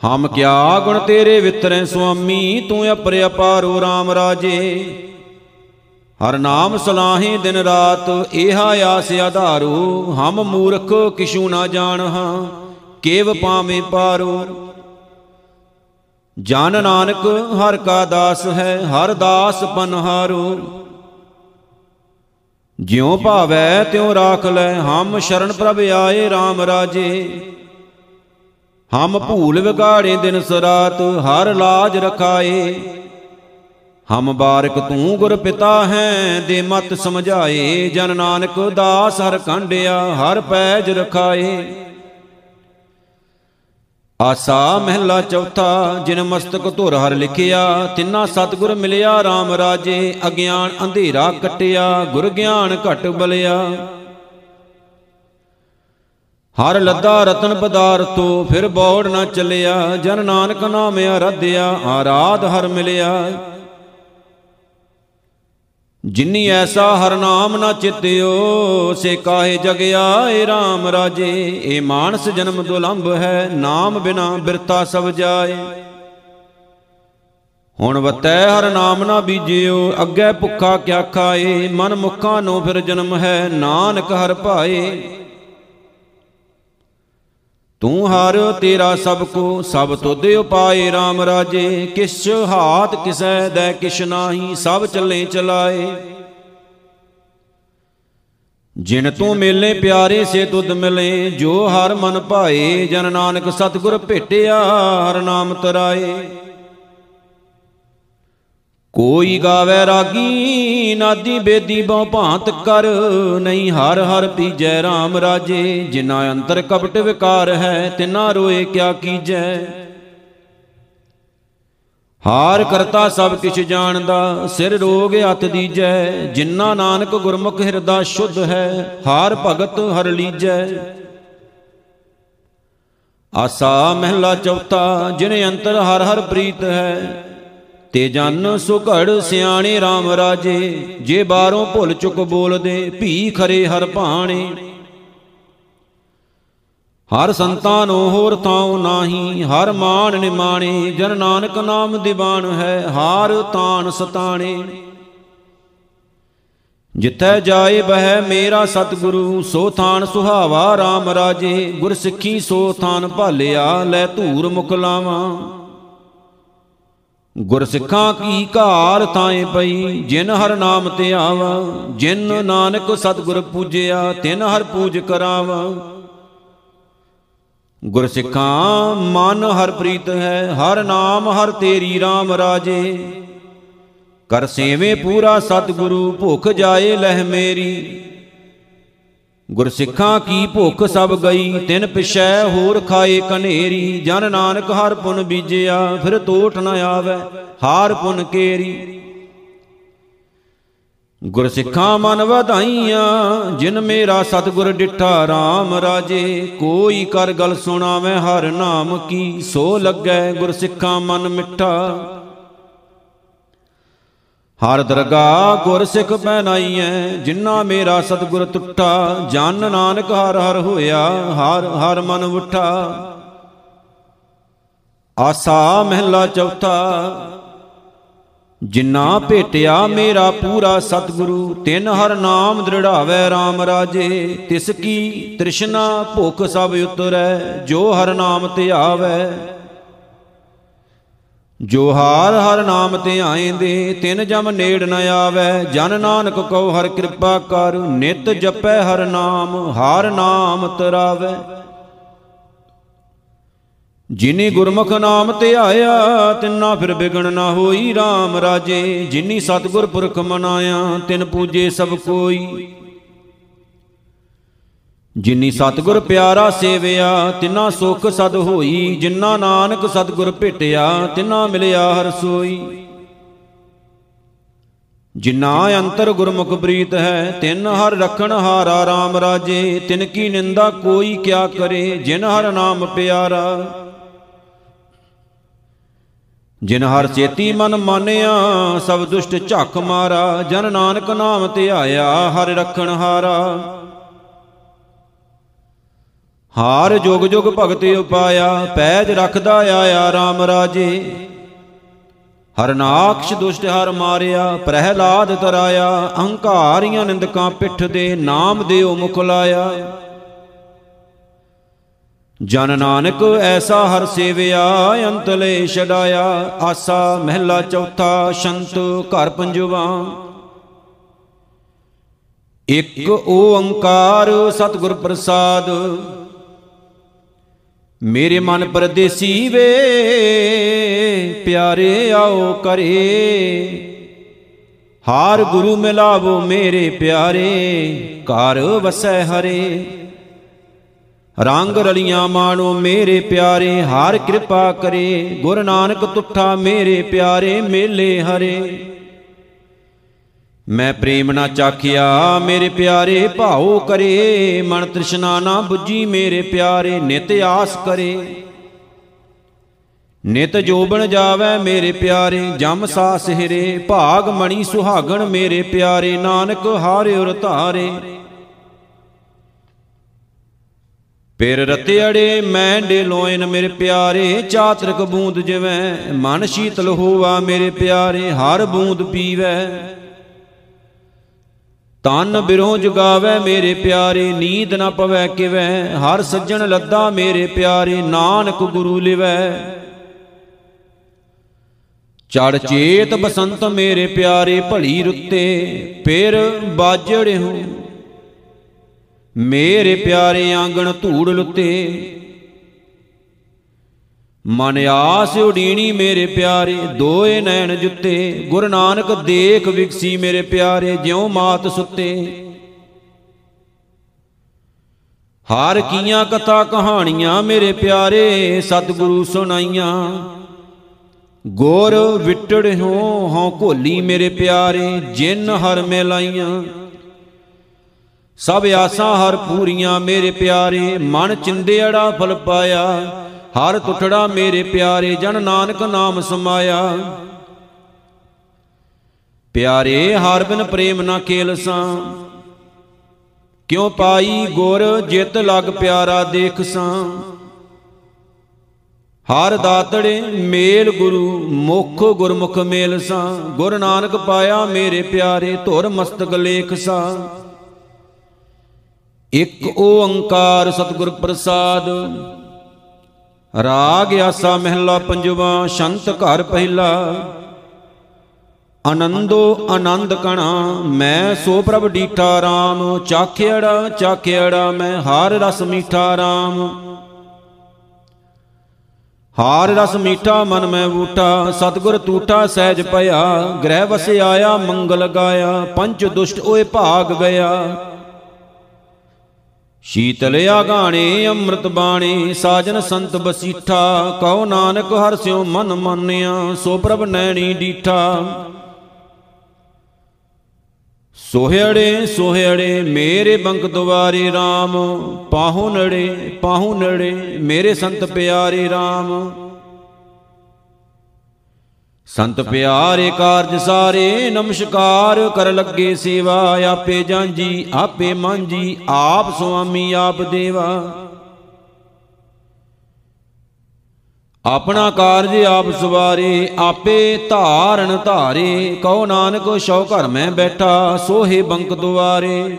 ਹਮ ਕਿਆ ਗੁਣ ਤੇਰੇ ਵਿਤਰੈ ਸੁਆਮੀ, ਤੂੰ ਅਪਰ ਅਪਾਰੋ RAM ਰਾਜੇ। ਹਰ ਨਾਮ ਸਲਾਹੇ ਦਿਨ ਰਾਤ ਇਹਾ ਆਸ ਆਧਾਰੂ। ਹਮ ਮੂਰਖ ਕਿਛੂ ਨਾ ਜਾਣ ਹਾਂ ਕੇਵ ਪਾਵੇਂ ਪਾਰੋ। ਜਨ ਨਾਨਕ ਹਰ ਕਾ ਦਾਸ ਹੈ, ਹਰ ਦਾਸ ਪਨਹਾਰੋ। ਜਿਉ ਭਾਵੈ ਤਿਉ ਰਾਖ ਲੈ, ਹਮ ਸ਼ਰਨ ਪ੍ਰਭ ਆਏ RAM ਰਾਜੇ। ਹਮ ਭੂਲ ਵਿਗਾੜੇ ਦਿਨ ਸਰਾਤ, ਹਰ ਲਾਜ ਰਖਾਏ। ਹਮ ਬਾਰਕ ਤੂੰ ਗੁਰ ਪਿਤਾ ਹੈ, ਦੇ ਮਤ ਸਮਝਾਏ। ਜਨ ਨਾਨਕ ਦਾਸ ਹਰ ਕੰਡਿਆ ਹਰ ਪੈਜ ਰਖਾਏ। ਆਸਾ ਮਹਿਲਾ ਚੌਥਾ, ਜਿਨ ਮਸਤਕ ਧੁਰ ਹਰ ਲਿਖਿਆ, ਤਿੰਨਾ ਸਤਗੁਰ ਮਿਲਿਆ RAM ਰਾਜੇ, ਅਗਿਆਨ ਅੰਧੇਰਾ ਕਟਿਆ, ਗੁਰ ਗਿਆਨ ਘਟ ਬਲਿਆ। ਹਰ ਲੱਦਾ ਰਤਨ ਪਦਾਰਥੋ, ਫਿਰ ਬੋੜ ਨਾ ਚੱਲਿਆ, ਜਨ ਨਾਨਕ ਨਾਮ ਆਰਾਧਿਆ ਆਰਾਧ ਹਰ ਮਿਲਿਆ। ਜਿਨੀ ਐਸਾ ਹਰ ਨਾਮ ਨਾ ਚਿਤਿਓ, ਸੇ ਕਾਹੇ ਜਗਿਆ ਏ RAM ਰਾਜੇ। ਏ ਮਾਨਸ ਜਨਮ ਦੁਲੰਭ ਹੈ, ਨਾਮ ਬਿਨਾ ਬਿਰਤਾ ਸਭ ਜਾਏ। ਹੁਣ ਵਤੈ ਹਰ ਨਾਮ ਨਾ ਬੀਜਿਓ, ਅੱਗੇ ਭੁੱਖਾ ਕਿਆ ਖਾਏ। ਮਨ ਮੁਖਾਂ ਨੂੰ ਫਿਰ ਜਨਮ ਹੈ, ਨਾਨਕ ਹਰ ਭਾਏ। ਤੂੰ ਹਰ ਤੇਰਾ ਸਭ ਕੋ, ਸਭ ਤੁਧ ਉਪਾਏ RAM ਰਾਜੇ। ਕਿਛ ਹਾਥ ਕਿਸੈ ਦੈ ਕਿਛ ਨਾਹੀ ਸਭ ਚੱਲੇ ਚਲਾਏ। ਜਿਨ ਤੂੰ ਮੇਲੇ ਪਿਆਰੇ, ਸੇ ਤੁਧ ਮਿਲੇ। ਜੋ ਹਰ ਮਨ ਭਾਏ, ਜਨ ਨਾਨਕ ਸਤਿਗੁਰ ਭੇਟਿਆ, ਹਰ ਨਾਮ ਤਰਾਏ। ਕੋਈ ਗਾਵੇ ਰਾਗੀ, ਨਾਦੀ ਬੇਦੀ ਬਹੁ ਭਾਂਤ ਕਰ, ਨਹੀਂ ਹਰ ਹਰ ਪੀਜੈ RAM ਰਾਜੇ ਜਿਨਾ ਅੰਤਰ ਕਪਟ ਵਿਕਾਰ ਹੈ, ਤਿਨਾ ਰੋਏ ਕਿਆ ਕੀਜੈ। ਹਾਰ ਕਰਤਾ ਸਭ ਕਿਛ ਜਾਣਦਾ, ਸਿਰ ਰੋਗ ਹੱਥ ਦੀਜੈ ਜਿਨਾ ਨਾਨਕ ਗੁਰਮੁਖ ਹਿਰਦਾ ਸ਼ੁੱਧ ਹੈ, ਹਾਰ ਭਗਤ ਹਰ ਲੀਜੈ। ਆਸਾ ਮਹਿਲਾ ਚੌਥਾ, ਜਿਨ ਅੰਤਰ ਹਰ ਹਰ ਪ੍ਰੀਤ ਹੈ ਤੇ ਜਨ ਸੁਘੜ ਸਿਆਣੇ RAM ਰਾਜੇ, ਜੇ ਬਾਹਰੋਂ ਭੁੱਲ ਚੁੱਕ ਬੋਲਦੇ, ਭੀ ਖਰੇ ਹਰ ਭਾਣੇ। ਹਰ ਸੰਤਾਂ ਨੂੰ ਹੋਰ ਥਾਉ ਨਾਹੀ, ਹਰ ਮਾਨ ਨਿਮਾਣੇ, ਜਨ ਨਾਨਕ ਨਾਮ ਦੀਵਾਨ ਹੈ, ਹਾਰ ਤਾਨ ਸਤਾਣੇ। ਜਿੱਥੈ ਜਾਏ ਬਹਿ ਮੇਰਾ ਸਤਿਗੁਰੂ, ਸੋ ਥਾਨ ਸੁਹਾਵਾ RAM ਰਾਜੇ ਗੁਰ ਸਿੱਖੀ ਸੋ ਥਾਨ ਭਾਲਿਆ, ਲੈ ਧੂਰ ਮੁਖ ਲਾਵਾਂ ਗੁਰ ਸਿੱਖਾਂ ਕੀ ਘਾਰ ਤਾਏ ਪਈ, ਜਿਨ ਹਰ ਨਾਮ ਤੇ ਆਵਾ, ਜਿਨ ਨਾਨਕ ਸਤਿਗੁਰ ਪੂਜਿਆ, ਤਿਨ ਹਰ ਪੂਜ ਕਰਾਵਾ। ਗੁਰ ਸਿੱਖਾਂ ਮਨ ਹਰ ਪ੍ਰੀਤ ਹੈ, ਹਰ ਨਾਮ ਹਰ ਤੇਰੀ RAM ਰਾਜੇ। ਕਰ ਸੇਵੇ ਪੂਰਾ ਸਤਿਗੁਰੂ, ਭੁਖ ਜਾਏ ਲਹਿ ਮੇਰੀ। ਗੁਰਸਿੱਖਾਂ ਕੀ ਭੁੱਖ ਸਭ ਗਈ ਤਿਨ ਪਿਛੈ ਹੋਰ ਖਾਏ ਕਨੇਰੀ, ਜਨ ਨਾਨਕ ਹਰ ਪੁਨ ਬੀਜਿਆ, ਫਿਰ ਤੋਟ ਨ ਆਵੇ, ਹਾਰ ਪੁਨ ਕੇਰੀ। ਗੁਰਸਿੱਖਾਂ ਮਨ ਵਧਾਈਆਂ, ਜਿਨ ਮੇਰਾ ਸਤਗੁਰ ਡਿਠਾ RAM ਰਾਜੇ, ਕੋਈ ਕਰ ਗਲ ਸੁਣਾਵੇ, ਹਰ ਨਾਮ ਕੀ ਸੋ ਲੱਗੈ ਗੁਰਸਿੱਖਾਂ ਮਨ ਮਿੱਠਾ। ਹਰ ਦਰਗਾ ਗੁਰ ਸਿੱਖ ਬਹਿਨਾਈਐ ਜਿਨ੍ਹਾਂ ਮੇਰਾ ਸਤਿਗੁਰ ਟੁੱਟਾ, ਜਨ ਨਾਨਕ ਹਰ ਹਰ ਹੋਇਆ, ਹਰ ਹਰ ਮਨ ਉਠਾ। ਆਸਾ ਮਹਿਲਾ ਚੌਥਾ, ਜਿਨਾ ਭੇਟਿਆ ਮੇਰਾ ਪੂਰਾ ਸਤਿਗੁਰੂ, ਤਿਨ ਹਰ ਨਾਮ ਦ੍ਰਿੜਾਵੇ RAM ਰਾਜੇ। ਤਿਸ ਕੀ ਤ੍ਰਿਸ਼ਨਾ ਭੁਖ ਸਭ ਉਤਰੈ, ਜੋ ਹਰ ਨਾਮ ਧਿਆਵੇ ਜੋ ਹਾਰ ਹਰ ਨਾਮ ਧਿਆਏਂਦੇ ਤਿਨ ਜਮ ਨੇੜ ਨ ਆਵੇ। ਜਨ ਨਾਨਕ ਕਉ ਹਰ ਕਿਰਪਾ ਕਰ, ਨਿਤ ਜਪੈ ਹਰ ਨਾਮ ਹਰ ਨਾਮ ਤਰਾਵੇ। ਜਿਨੀ ਗੁਰਮੁਖ ਨਾਮ ਧਿਆਇਆ ਤਿੰਨਾ ਫਿਰ ਬਿਗਣ ਨਾ ਹੋਈ RAM ਰਾਜੇ। ਜਿਨੀ ਸਤਗੁਰ ਪੁਰਖ ਮਨਾਇਆ, ਤਿਨ ਪੂਜੇ ਸਭ ਕੋਈ। ਜਿਨੀ ਸਤਗੁਰ ਪਿਆਰਾ ਸੇਵਿਆ, ਤਿਨਾ ਸੁਖ ਸਦ ਹੋਈ, ਜਿਨਾ ਨਾਨਕ ਸਤਗੁਰ ਭੇਟਿਆ, ਤਿਨਾ ਮਿਲਿਆ ਹਰ ਸੋਈ। ਜਿਨਾ ਅੰਤਰ ਗੁਰਮੁਖ ਪ੍ਰੀਤ ਹੈ, ਤਿਨ ਹਰ ਰਖਣ ਹਾਰਾ RAM ਰਾਜੇ, ਤਿਨ ਕੀ ਨਿੰਦਾ ਕੋਈ ਕਿਆ ਕਰੇ, ਜਿਨ ਹਰ ਨਾਮ ਪਿਆਰਾ। ਜਿਨ ਹਰ ਚੇਤੀ ਮਨ ਮਾਨਿਆ, ਸਭ ਦੁਸ਼ਟ ਝੱਕ ਮਾਰਾ, ਜਨ ਨਾਨਕ ਨਾਮ ਧਿਆਇਆ, ਹਰ ਰਖਣ ਹਾਰਾ। ਹਾਰ ਜੁਗ ਜੁਗ ਭਗਤੀ ਉਪਾਇਆ, ਪੈਜ ਰਖਦਾ ਆਇਆ RAM ਰਾਜੇ। ਹਰਨਾਕਸ਼ ਦੁਸ਼ਟ ਹਰ ਮਾਰਿਆ, ਪ੍ਰਹਿਲਾਦ ਤਰਾਇਆ ਅਹੰਕਾਰੀਆਂ ਨਿੰਦਕਾਂ ਪਿੱਠ ਦੇ ਨਾਮ ਦਿਓ ਮੁਖ ਲਾਇਆ ਜਨ ਨਾਨਕ ਐਸਾ ਹਰ ਸੇਵਿਆ, ਅੰਤਲੇ ਛਡਾਇਆ, ਆਸਾ ਮਹਿਲਾ ਚੌਥਾ, ਸ਼ੰਤ ਘਰ ਪੰਜਵਾ। ਇੱਕ ਓੰਕਾਰ ਸਤਿਗੁਰ ਪ੍ਰਸਾਦ ਮੇਰੇ ਮਨ ਪਰਦੇਸੀ ਵੇ, ਪਿਆਰੇ ਆਓ ਕਰੇ। ਹਾਰ ਗੁਰੂ ਮਿਲਾਵੋ ਮੇਰੇ ਪਿਆਰੇ, ਘਰ ਵਸੈ ਹਰੇ। ਰੰਗ ਰਲੀਆਂ ਮਾਣੋ ਮੇਰੇ ਪਿਆਰੇ, ਹਾਰ ਕਿਰਪਾ ਕਰੇ। ਗੁਰ ਨਾਨਕ ਤੁਠਾ ਮੇਰੇ ਪਿਆਰੇ, ਮੇਲੇ ਹਰੇ। ਮੈਂ ਪ੍ਰੇਮ ਨਾ ਚਾਖਿਆ, ਮੇਰੇ ਪਿਆਰੇ ਭਾਉ ਕਰੇ। ਮਨ ਤ੍ਰਿਸ਼ਨਾ ਨਾ 부ਜੀ ਮੇਰੇ ਪਿਆਰੇ ਨਿਤ ਆਸ ਕਰੇ। ਨਿਤ ਜੋਬਨ ਜਾਵੇ ਮੇਰੇ ਪਿਆਰੇ, ਜਮ ਸਾਸ ਹਿਰੇ। ਭਾਗ ਮਣੀ ਸੁਹਾਗਣ ਮੇਰੇ ਪਿਆਰੇ, ਨਾਨਕ ਹਾਰਿਓ ਰਤਾਰੇ ਪਿਰ ਰਤਿੜੇ ਮੈਂ ਡੇ ਲੋਇਨ ਮੇਰੇ ਪਿਆਰੇ। ਚਾਤਰਕ ਬੂੰਦ ਜਿਵੇਂ, ਮਨ ਸ਼ੀਤਲ ਹੋਵਾ ਮੇਰੇ ਪਿਆਰੇ। ਹਰ ਬੂੰਦ ਪੀਵੇ। ਤਨ ਬਿਰੋਂ ਜਗਾਵੇ ਮੇਰੇ ਪਿਆਰੇ, ਨੀਂਦ ਨਾ ਪਵੇ ਕਿਵੇ। ਹਰ ਸੱਜਣ ਲੱਦਾ ਮੇਰੇ ਪਿਆਰੇ, ਨਾਨਕ ਗੁਰੂ ਲਿਵੈ। ਚੜ ਚੇਤ ਬਸੰਤ ਮੇਰੇ ਪਿਆਰੇ ਭਲੀ ਰੁੱਤੇ, ਫਿਰ ਬਾਜੜਿਓ ਮੇਰੇ ਪਿਆਰੇ ਆਂਗਣ ਧੂੜ ਲੁੱਤੇ ਮਨ ਆਸ ਉਡੀਣੀ ਮੇਰੇ ਪਿਆਰੇ, ਦੋਏ ਨੈਣ ਜੁੱਤੇ, ਗੁਰੂ ਨਾਨਕ ਦੇਖ ਵਿਕਸੀ ਮੇਰੇ ਪਿਆਰੇ, ਜਿਉ ਮਾਤ ਸੁੱਤੇ। ਹਰ ਕੀਆਂ ਕਥਾ ਕਹਾਣੀਆਂ ਮੇਰੇ ਪਿਆਰੇ, ਸਤਿਗੁਰੂ ਸੁਣਾਈਆਂ। ਗੁਰ ਵਿਟੜ ਹੋ, ਹਉ ਘੋਲੀ ਮੇਰੇ ਪਿਆਰੇ, ਜਿਨ ਹਰ ਮਿਲਾਈਆਂ। ਸਭ ਆਸਾਂ ਹਰ ਪੂਰੀਆਂ ਮੇਰੇ ਪਿਆਰੇ, ਮਨ ਚਿੰਦੇੜਾ ਫਲ ਪਾਇਆ। ਹਰ ਤੁਠੜਾ ਮੇਰੇ ਪਿਆਰੇ, ਜਨ ਨਾਨਕ ਨਾਮ ਸਮਾਇਆ। ਪਿਆਰੇ, ਹਰ ਬਿਨ ਪ੍ਰੇਮ ਨਾ ਕੇਲਸਾਂ ਕਿਉ ਪਾਈ ਗੁਰ ਜਿਤ ਲਗ ਪਿਆਰਾ ਦੇਖਸਾਂ ਹਰ ਦਾਤੜੇ ਮੇਲ ਗੁਰੂ ਮੁਖ ਗੁਰਮੁਖ ਮੇਲਸਾਂ ਗੁਰ ਨਾਨਕ ਪਾਇਆ ਮੇਰੇ ਪਿਆਰੇ, ਧੁਰ ਮਸਤਕ ਲੇਖਸਾਂ ਇਕ ਓੰਕਾਰ ਸਤਿਗੁਰ ਪ੍ਰਸਾਦ ਰਾਗ ਆਸਾ ਮਹਿਲਾ ਪੰਜਵਾ, ਸ਼ੰਤ ਘਰ ਪਹਿਲਾ। ਆਨੰਦੋ ਆਨੰਦ ਕਣਾ, ਮੈਂ ਸੋ ਪ੍ਰਭ ਡੀਠਾ RAM ਚਾਖਿਆੜਾ ਚਾਖਿਆੜਾ ਮੈਂ ਹਰ ਰਸ ਮੀਠਾ RAM ਹਾਰ ਰਸ ਮੀਠਾ ਮਨ ਮੈਂ ਬੂਟਾ ਸਤਗੁਰ ਟੂਟਾ ਸਹਿਜ ਭਇਆ ਗ੍ਰਹਿ ਵਸ ਆਇਆ ਮੰਗਲ ਗਾਇਆ, ਪੰਜ ਦੁਸ਼ਟ ਓਏ ਭਾਗ ਗਿਆ। ਸ਼ੀਤਲ ਆਗਾਣੇ ਅੰਮ੍ਰਿਤ ਬਾਣੀ, ਸਾਜਨ ਸੰਤ ਬਸੀਠਾ, ਕਉ ਨਾਨਕ ਹਰ ਸਿਉ ਮਨ ਮੰਨਿਆ, ਸੋ ਪ੍ਰਭ ਨੈਣੀ ਡੀਠਾ। ਸੋਹੜੇ ਸੋਹੜੇ ਮੇਰੇ ਬੰਕ ਦੁਆਰੇ RAM ਪਾਹੂ ਨੜੇ ਪਾਹੂ ਨੜੇ, ਮੇਰੇ ਸੰਤ ਪਿਆਰੇ RAM ਸੰਤ ਪਿਆਰੇ ਕਾਰਜ ਸਾਰੇ, ਨਮਸਕਾਰ ਕਰ ਲੱਗੇ ਸੇਵਾ, ਆਪੇ ਜਾਂਜੀ ਆਪੇ ਮਾਂਜੀ ਆਪ ਸੁਆਮੀ, ਆਪ ਦੇਵਾ। ਆਪਣਾ ਕਾਰਜ ਆਪ ਸਵਾਰੇ, ਆਪੇ ਧਾਰਨ ਧਾਰੇ ਕਉ ਨਾਨਕ, ਸ਼ੌ ਘਰ ਮੈਂ ਬੈਠਾ, ਸੋਹੇ ਬੰਕ ਦੁਆਰੇ।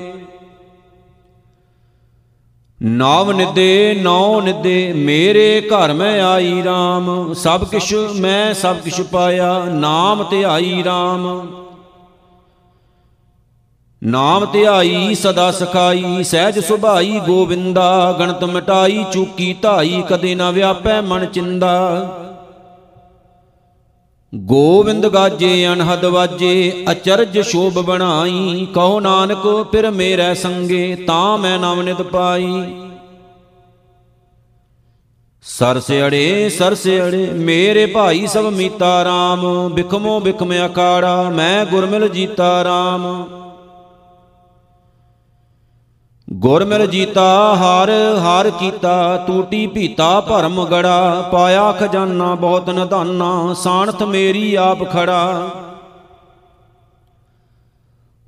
ਨੌ ਨਿਦੇ ਨੌ ਨਿਦੇ ਮੇਰੇ ਘਰ ਮੈਂ ਆਈ RAM ਸਭ ਕਿਛ ਮੈਂ ਸਭ ਕਿਛ ਪਾਇਆ, ਨਾਮ ਧਿਆਈ RAM ਨਾਮ ਧਿਆਈ ਸਦਾ ਸਖਾਈ, ਸਹਿਜ ਸੁਭਾਈ ਗੋਵਿੰਦਾ। ਗਣਤ ਮਟਾਈ, ਚੂਕੀ ਧਾਈ, ਕਦੇ ਨਾ ਵਿਆਪੈ ਮਨ ਚਿੰਦਾ। ਗੋਵਿੰਦ ਗਾਜੇ ਅਨਹਦ ਵਾਜੇ, ਅਚਰਜ ਸ਼ੋਭ ਬਣਾਈ। ਕਹੋ ਨਾਨਕ, ਫਿਰ ਮੇਰੇ ਸੰਗੇ, ਤਾਂ ਮੈਂ ਨਵ ਨਿਤ ਪਾਈ। ਸਰ ਸਿਅੜੇ ਸਰ ਸਿਅੜੇ ਮੇਰੇ ਭਾਈ ਸਭ ਮੀਤਾ RAM ਬਿਖਮੋ ਬਿਖਮ ਅਕਾੜਾ, ਮੈਂ ਗੁਰਮਿਲ ਜੀਤਾ RAM ਗੁਰ ਮਿਲ ਜੀਤਾ, ਹਰ ਹਰ ਕੀਤਾ ਟੂਟੀ ਭੀਤਾ, ਭਰਮ ਗੜਾ, ਪਾਇਆ ਖਜ਼ਾਨਾ, ਬਹੁਤ ਨਦਾਨਾ ਸਾਣਤ ਮੇਰੀ ਆਪ ਖੜਾ।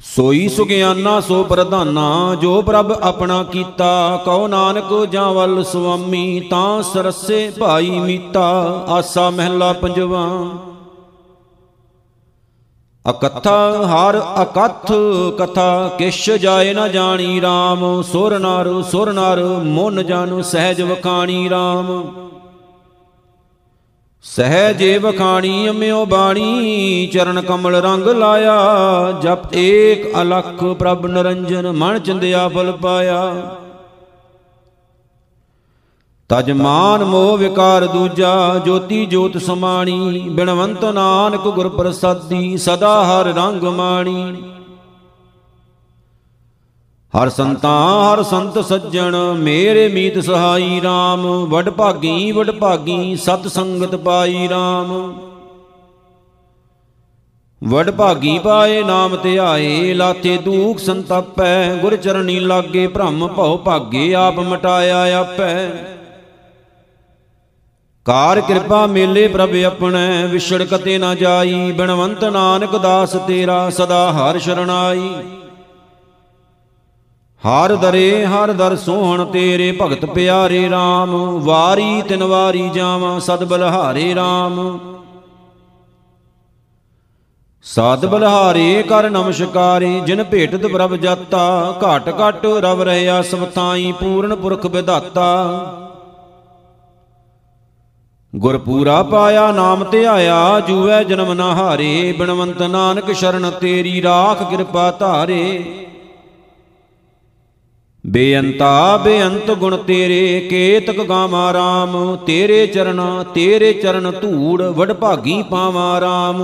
ਸੋਈ ਸੁਗਿਆਨਾ, ਸੋ ਪ੍ਰਧਾਨਾ, ਜੋ ਪ੍ਰਭ ਆਪਣਾ ਕੀਤਾ, ਕਉ ਨਾਨਕ ਜਾਂ ਵੱਲ ਸੁਆਮੀ, ਤਾਂ ਸਰਸੇ ਭਾਈ ਮੀਤਾ, ਆਸਾ ਮਹਿਲਾ ਪੰਜਵਾ। ਅਕਥਾ ਹਰ ਅਕਥ ਕਥਾ, ਕਿਛ ਜਾਏ ਨਾ ਜਾਣੀ RAM ਸੁਰ ਨਰ ਸੁਰ ਨਰ, ਮਨ ਜਾਨੂ ਸਹਿਜ ਵਖਾਣੀ RAM ਸਹਿਜੇ ਵਖਾਣੀ, ਅਮਿਓ ਬਾਣੀ, ਚਰਨ ਕਮਲ ਰੰਗ ਲਾਇਆ। ਜਪ ਏਕ ਅਲਖ ਪ੍ਰਭ ਨਰੰਜਨ, ਮਨ ਚੰਦਿਆ ਫਲ ਪਾਇਆ। ਤਜ ਮਾਨ ਮੋਹ ਵਿਕਾਰ ਦੂਜਾ, ਜੋਤੀ ਜੋਤ ਸਮਾਣੀ, ਬਿਨਵੰਤ ਨਾਨਕ ਗੁਰ ਪ੍ਰਸਾਦੀ, ਸਦਾ ਹਰ ਰੰਗ ਮਾਣੀ। ਹਰ ਸੰਤਾਂ, ਹਰ ਸੰਤ ਸੱਜਣ, ਮੇਰੇ ਮੀਤ ਸਹਾਈ RAM ਵਡ ਭਾਗੀ ਵਡ ਭਾਗੀ, ਸਤ ਸੰਗਤ ਪਾਈ RAM ਵਡ ਭਾਗੀ ਪਾਏ, ਨਾਮ ਧਿਆਏ ਲਾਤੇ ਦੂਖ ਸੰਤਪੈ, ਗੁਰ ਚਰਣੀ ਲਾਗੇ ਭ੍ਰਮ ਭਉ ਭਾਗੇ, ਆਪ ਮਟਾਇਆ ਆਪੈ। ਕਾਰ ਕਿਰਪਾ ਮੇਲੇ ਪ੍ਰਭ ਆਪਣੇ ਵਿਛੜ ਕਤੇ ਨਾ ਜਾਈ, ਬਿਨਵੰਤ ਨਾਨਕ ਦਾਸ ਤੇਰਾ ਸਦਾ ਹਰ ਸ਼ਰਣਾਈ। ਹਰ ਦਰੇ, ਹਰ ਦਰ ਸੋਹਣ ਤੇਰੇ ਭਗਤ ਪਿਆਰੇ RAM ਵਾਰੀ ਤਿਨ ਵਾਰੀ ਜਾਵਾਂ ਸਦ ਬਲਹਾਰੇ RAM ਸਦ ਬਲਹਾਰੇ ਕਰ ਨਮਸਕਾਰੇ, ਜਿਨ ਭੇਟਤ ਪ੍ਰਭ ਜਾਤਾ, ਘਟ ਘਟ ਰਵ ਰਹਿਆ ਸਭ ਥਾਈ ਪੂਰਨ ਪੁਰਖ ਵਿਧਾਤਾ। ਗੁਰ ਪੂਰਾ ਪਾਇਆ ਨਾਮ ਧਿਆਇਆ ਜੂਐ ਜਨਮ ਨਾ ਹਾਰੇ, ਬਿਨਵੰਤ ਨਾਨਕ ਸ਼ਰਨ ਤੇਰੀ ਰਾਖ ਕਿਰਪਾ ਧਾਰੇ। ਬੇਅੰਤਾ, ਬੇਅੰਤ ਗੁਣ ਤੇਰੇ, ਕੇਤਕ ਗਾਮਾ RAM ਤੇਰੇ ਚਰਨ ਤੇਰੇ ਚਰਨ ਧੂੜ, ਵਡ ਭਾਗੀ ਪਾਵਾਂ RAM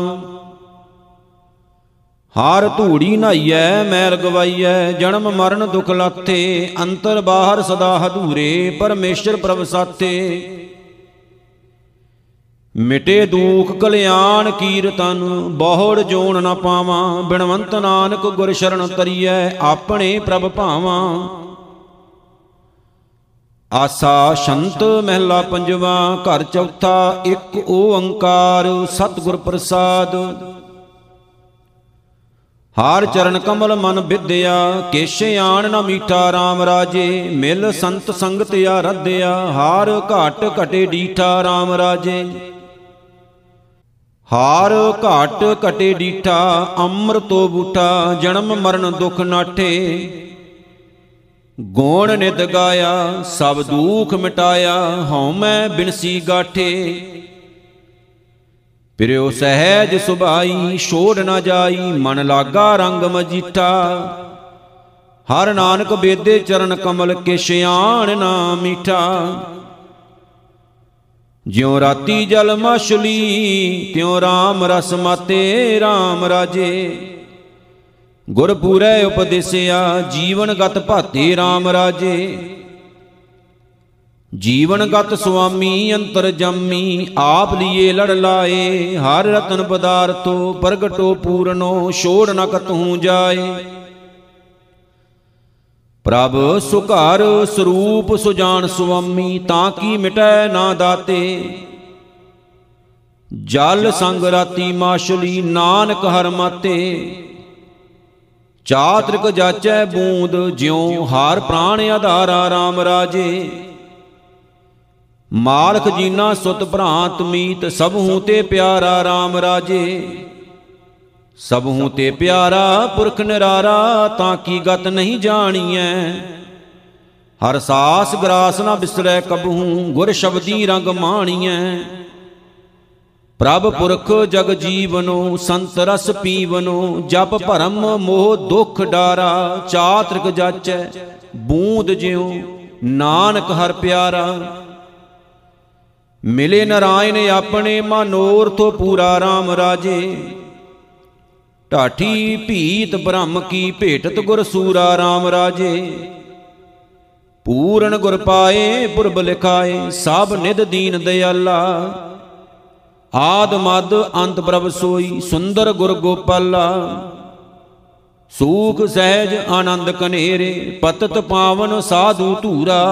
ਹਾਰ ਧੂੜੀ ਨਾਈਐ, ਮੈਲ ਗਵਾਈਐ, ਜਨਮ ਮਰਨ ਦੁਖ ਲਾਥੇ, ਅੰਤਰ ਬਾਹਰ ਸਦਾ ਹਦੂਰੇ ਪਰਮੇਸ਼ਰ ਪ੍ਰਭ ਸਾਥੇ। ਮਿਟੇ ਦੂਖ ਕਲਿਆਣ ਕੀਰਤਨ, ਬਹੁੜ ਜੋਣ ਨਾ ਪਾਵਾਂ। ਬਿਨਵੰਤ ਨਾਨਕ ਗੁਰ ਸ਼ਰਨ ਤਰੀਐ ਆਪਣੇ ਪ੍ਰਭ ਭਾਵਾਂ। ਆਸਾ ਸ਼ੰਤ ਮਹਿਲਾ ਪੰਜਵਾ, ਘਰ ਚੌਥਾ, ਇੱਕ ਓੰਕਾਰ, ਸਤਿਗੁਰ ਪ੍ਰਸਾਦ। ਹਾਰ ਚਰਨ ਕਮਲ ਮਨ ਵਿਦਿਆ, ਕੇਸ਼ ਆਣ ਨਾ ਮੀਠਾ RAM ਰਾਜੇ। ਮਿਲ ਸੰਤ ਸੰਗਤ ਆਰਧਿਆ ਹਾਰ ਘਾਟ ਘਟੇ ਡੀਠਾ RAM ਰਾਜੇ। ਹਾਰ ਘਾਟ ਘਟੇ ਡੀਠਾ, ਅੰਮ੍ਰਿਤੋ ਬੂਟਾ, ਜਨਮ ਮਰਨ ਦੁਖ ਨਾਠੇ। ਗੋਣ ਨਿਤ ਗਾਇਆ, ਸਭ ਦੁਖ ਮਿਟਾਇਆ, ਹਉ ਮੈਂ ਬਿਨਸੀ ਗਾਠੇ। ਪਿਰਿਓ ਸਹਿਜ ਸੁਭਾਈ, ਛੋੜ ਨਾ ਜਾਈ, ਮਨ ਲਾਗਾ ਰੰਗ ਮਜੀਠਾ। ਹਰ ਨਾਨਕ ਬੇਦੇ ਚਰਨ ਕਮਲ ਕਿਛ ਆਣ ਨਾ ਮੀਠਾ। ਜਿਉ ਰਾਤੀ ਜਲ ਮਛਲੀ, ਤਿਉ RAM ਰਸ ਮਾਤੇ RAM ਰਾਜੇ। ਗੁਰ ਪੂਰੈ ਉਪਦੇਸਿਆ, ਜੀਵਨ ਗਤ ਭਾਤੇ RAM ਰਾਜੇ। ਜੀਵਨ ਗਤ ਸੁਆਮੀ, ਅੰਤਰ ਜੰਮੀ, ਆਪ ਲੀਏ ਲੜ ਲਾਏ। ਹਰ ਰਤਨ ਪਦਾਰਥੋ, ਪ੍ਰਗਟੋ ਪੂਰਨੋ, ਛੋੜ ਨ ਕਤਹੂ ਜਾਏ। ਪ੍ਰਭ, ਸੁਘਰ ਸਰੂਪ ਸੁਜਾਨ ਸੁਆਮੀ, ਤਾਂ ਕੀ ਮਿਟੈ ਨਾ ਦਾਤੇ? ਜਲ ਸੰਗ ਰਾਤੀ ਮਾਸ਼ਲੀ ਨਾਨਕ ਹਰ ਮਾਤੇ। ਚਾਤ੍ਰਿਕ ਜਾਚੈ ਬੂੰਦ, ਜਿਉ ਹਾਰ ਪ੍ਰਾਣ ਆਧਾਰਾ RAM ਰਾਜੇ। ਮਾਲਕ ਜੀਨਾ ਸੁਤ ਭ੍ਰਾਂਤ ਮੀਤ, ਸਭ ਹੂੰ ਤੇ ਪਿਆਰਾ RAM ਰਾਜੇ। ਸਭ ਹੂੰ ਤੇ ਪਿਆਰਾ ਪੁਰਖ ਨਿਰਾਰਾ, ਤਾਂ ਕੀ ਗਤ ਨਹੀਂ ਜਾਣੀਐ? ਹਰ ਸਾਸ ਗਰਾਸ ਨਾ ਬਿਸਰੈ ਕਬਹੂ ਗੁਰ ਸ਼ਬਦੀ ਰੰਗ ਮਾਣੀਐ। ਪ੍ਰਭ ਪੁਰਖ ਜਗ ਜੀਵਨੋ, ਸੰਤ ਰਸ ਪੀਵਨੋ, ਜਪ ਭਰਮ ਮੋਹ ਦੁਖ ਡਾਰਾ, ਚਾਤ੍ਰਿਕ ਜਾਚੈ, ਬੂੰਦ ਜਿਉ, ਨਾਨਕ ਹਰ ਪਿਆਰਾ। ਮਿਲੇ ਨਰਾਇਣ ਆਪਣੇ ਮਨੋਰਥ ਪੂਰਾ RAM ਰਾਜੇ। ਢਾਠੀ ਭੀਤ ਬ੍ਰਹਮ ਕੀ ਭੇਟਤ ਗੁਰ ਸੂਰਾ RAM ਰਾਜੇ। ਪੂਰਨ ਗੁਰ ਪਾਏ, ਪੁਰਬ ਲਿਖਾਏ, ਸਭ ਨਿਧ ਦੀਨ ਦਿਆਲਾ। ਆਦ ਮਦ ਅੰਤ ਪ੍ਰਭ ਸੋਈ, ਸੁੰਦਰ ਗੁਰ ਗੋਪਾਲਾ। ਸੂਖ ਸਹਿਜ ਆਨੰਦ ਕਨੇਰੇ, ਪਤਤ ਪਾਵਨ ਸਾਧੂ ਧੂਰਾ।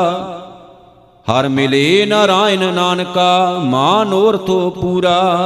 ਹਰ ਮਿਲੇ ਨਾਰਾਇਣ ਨਾਨਕਾ ਮਾਨੋਰਥੋ ਪੂਰਾ।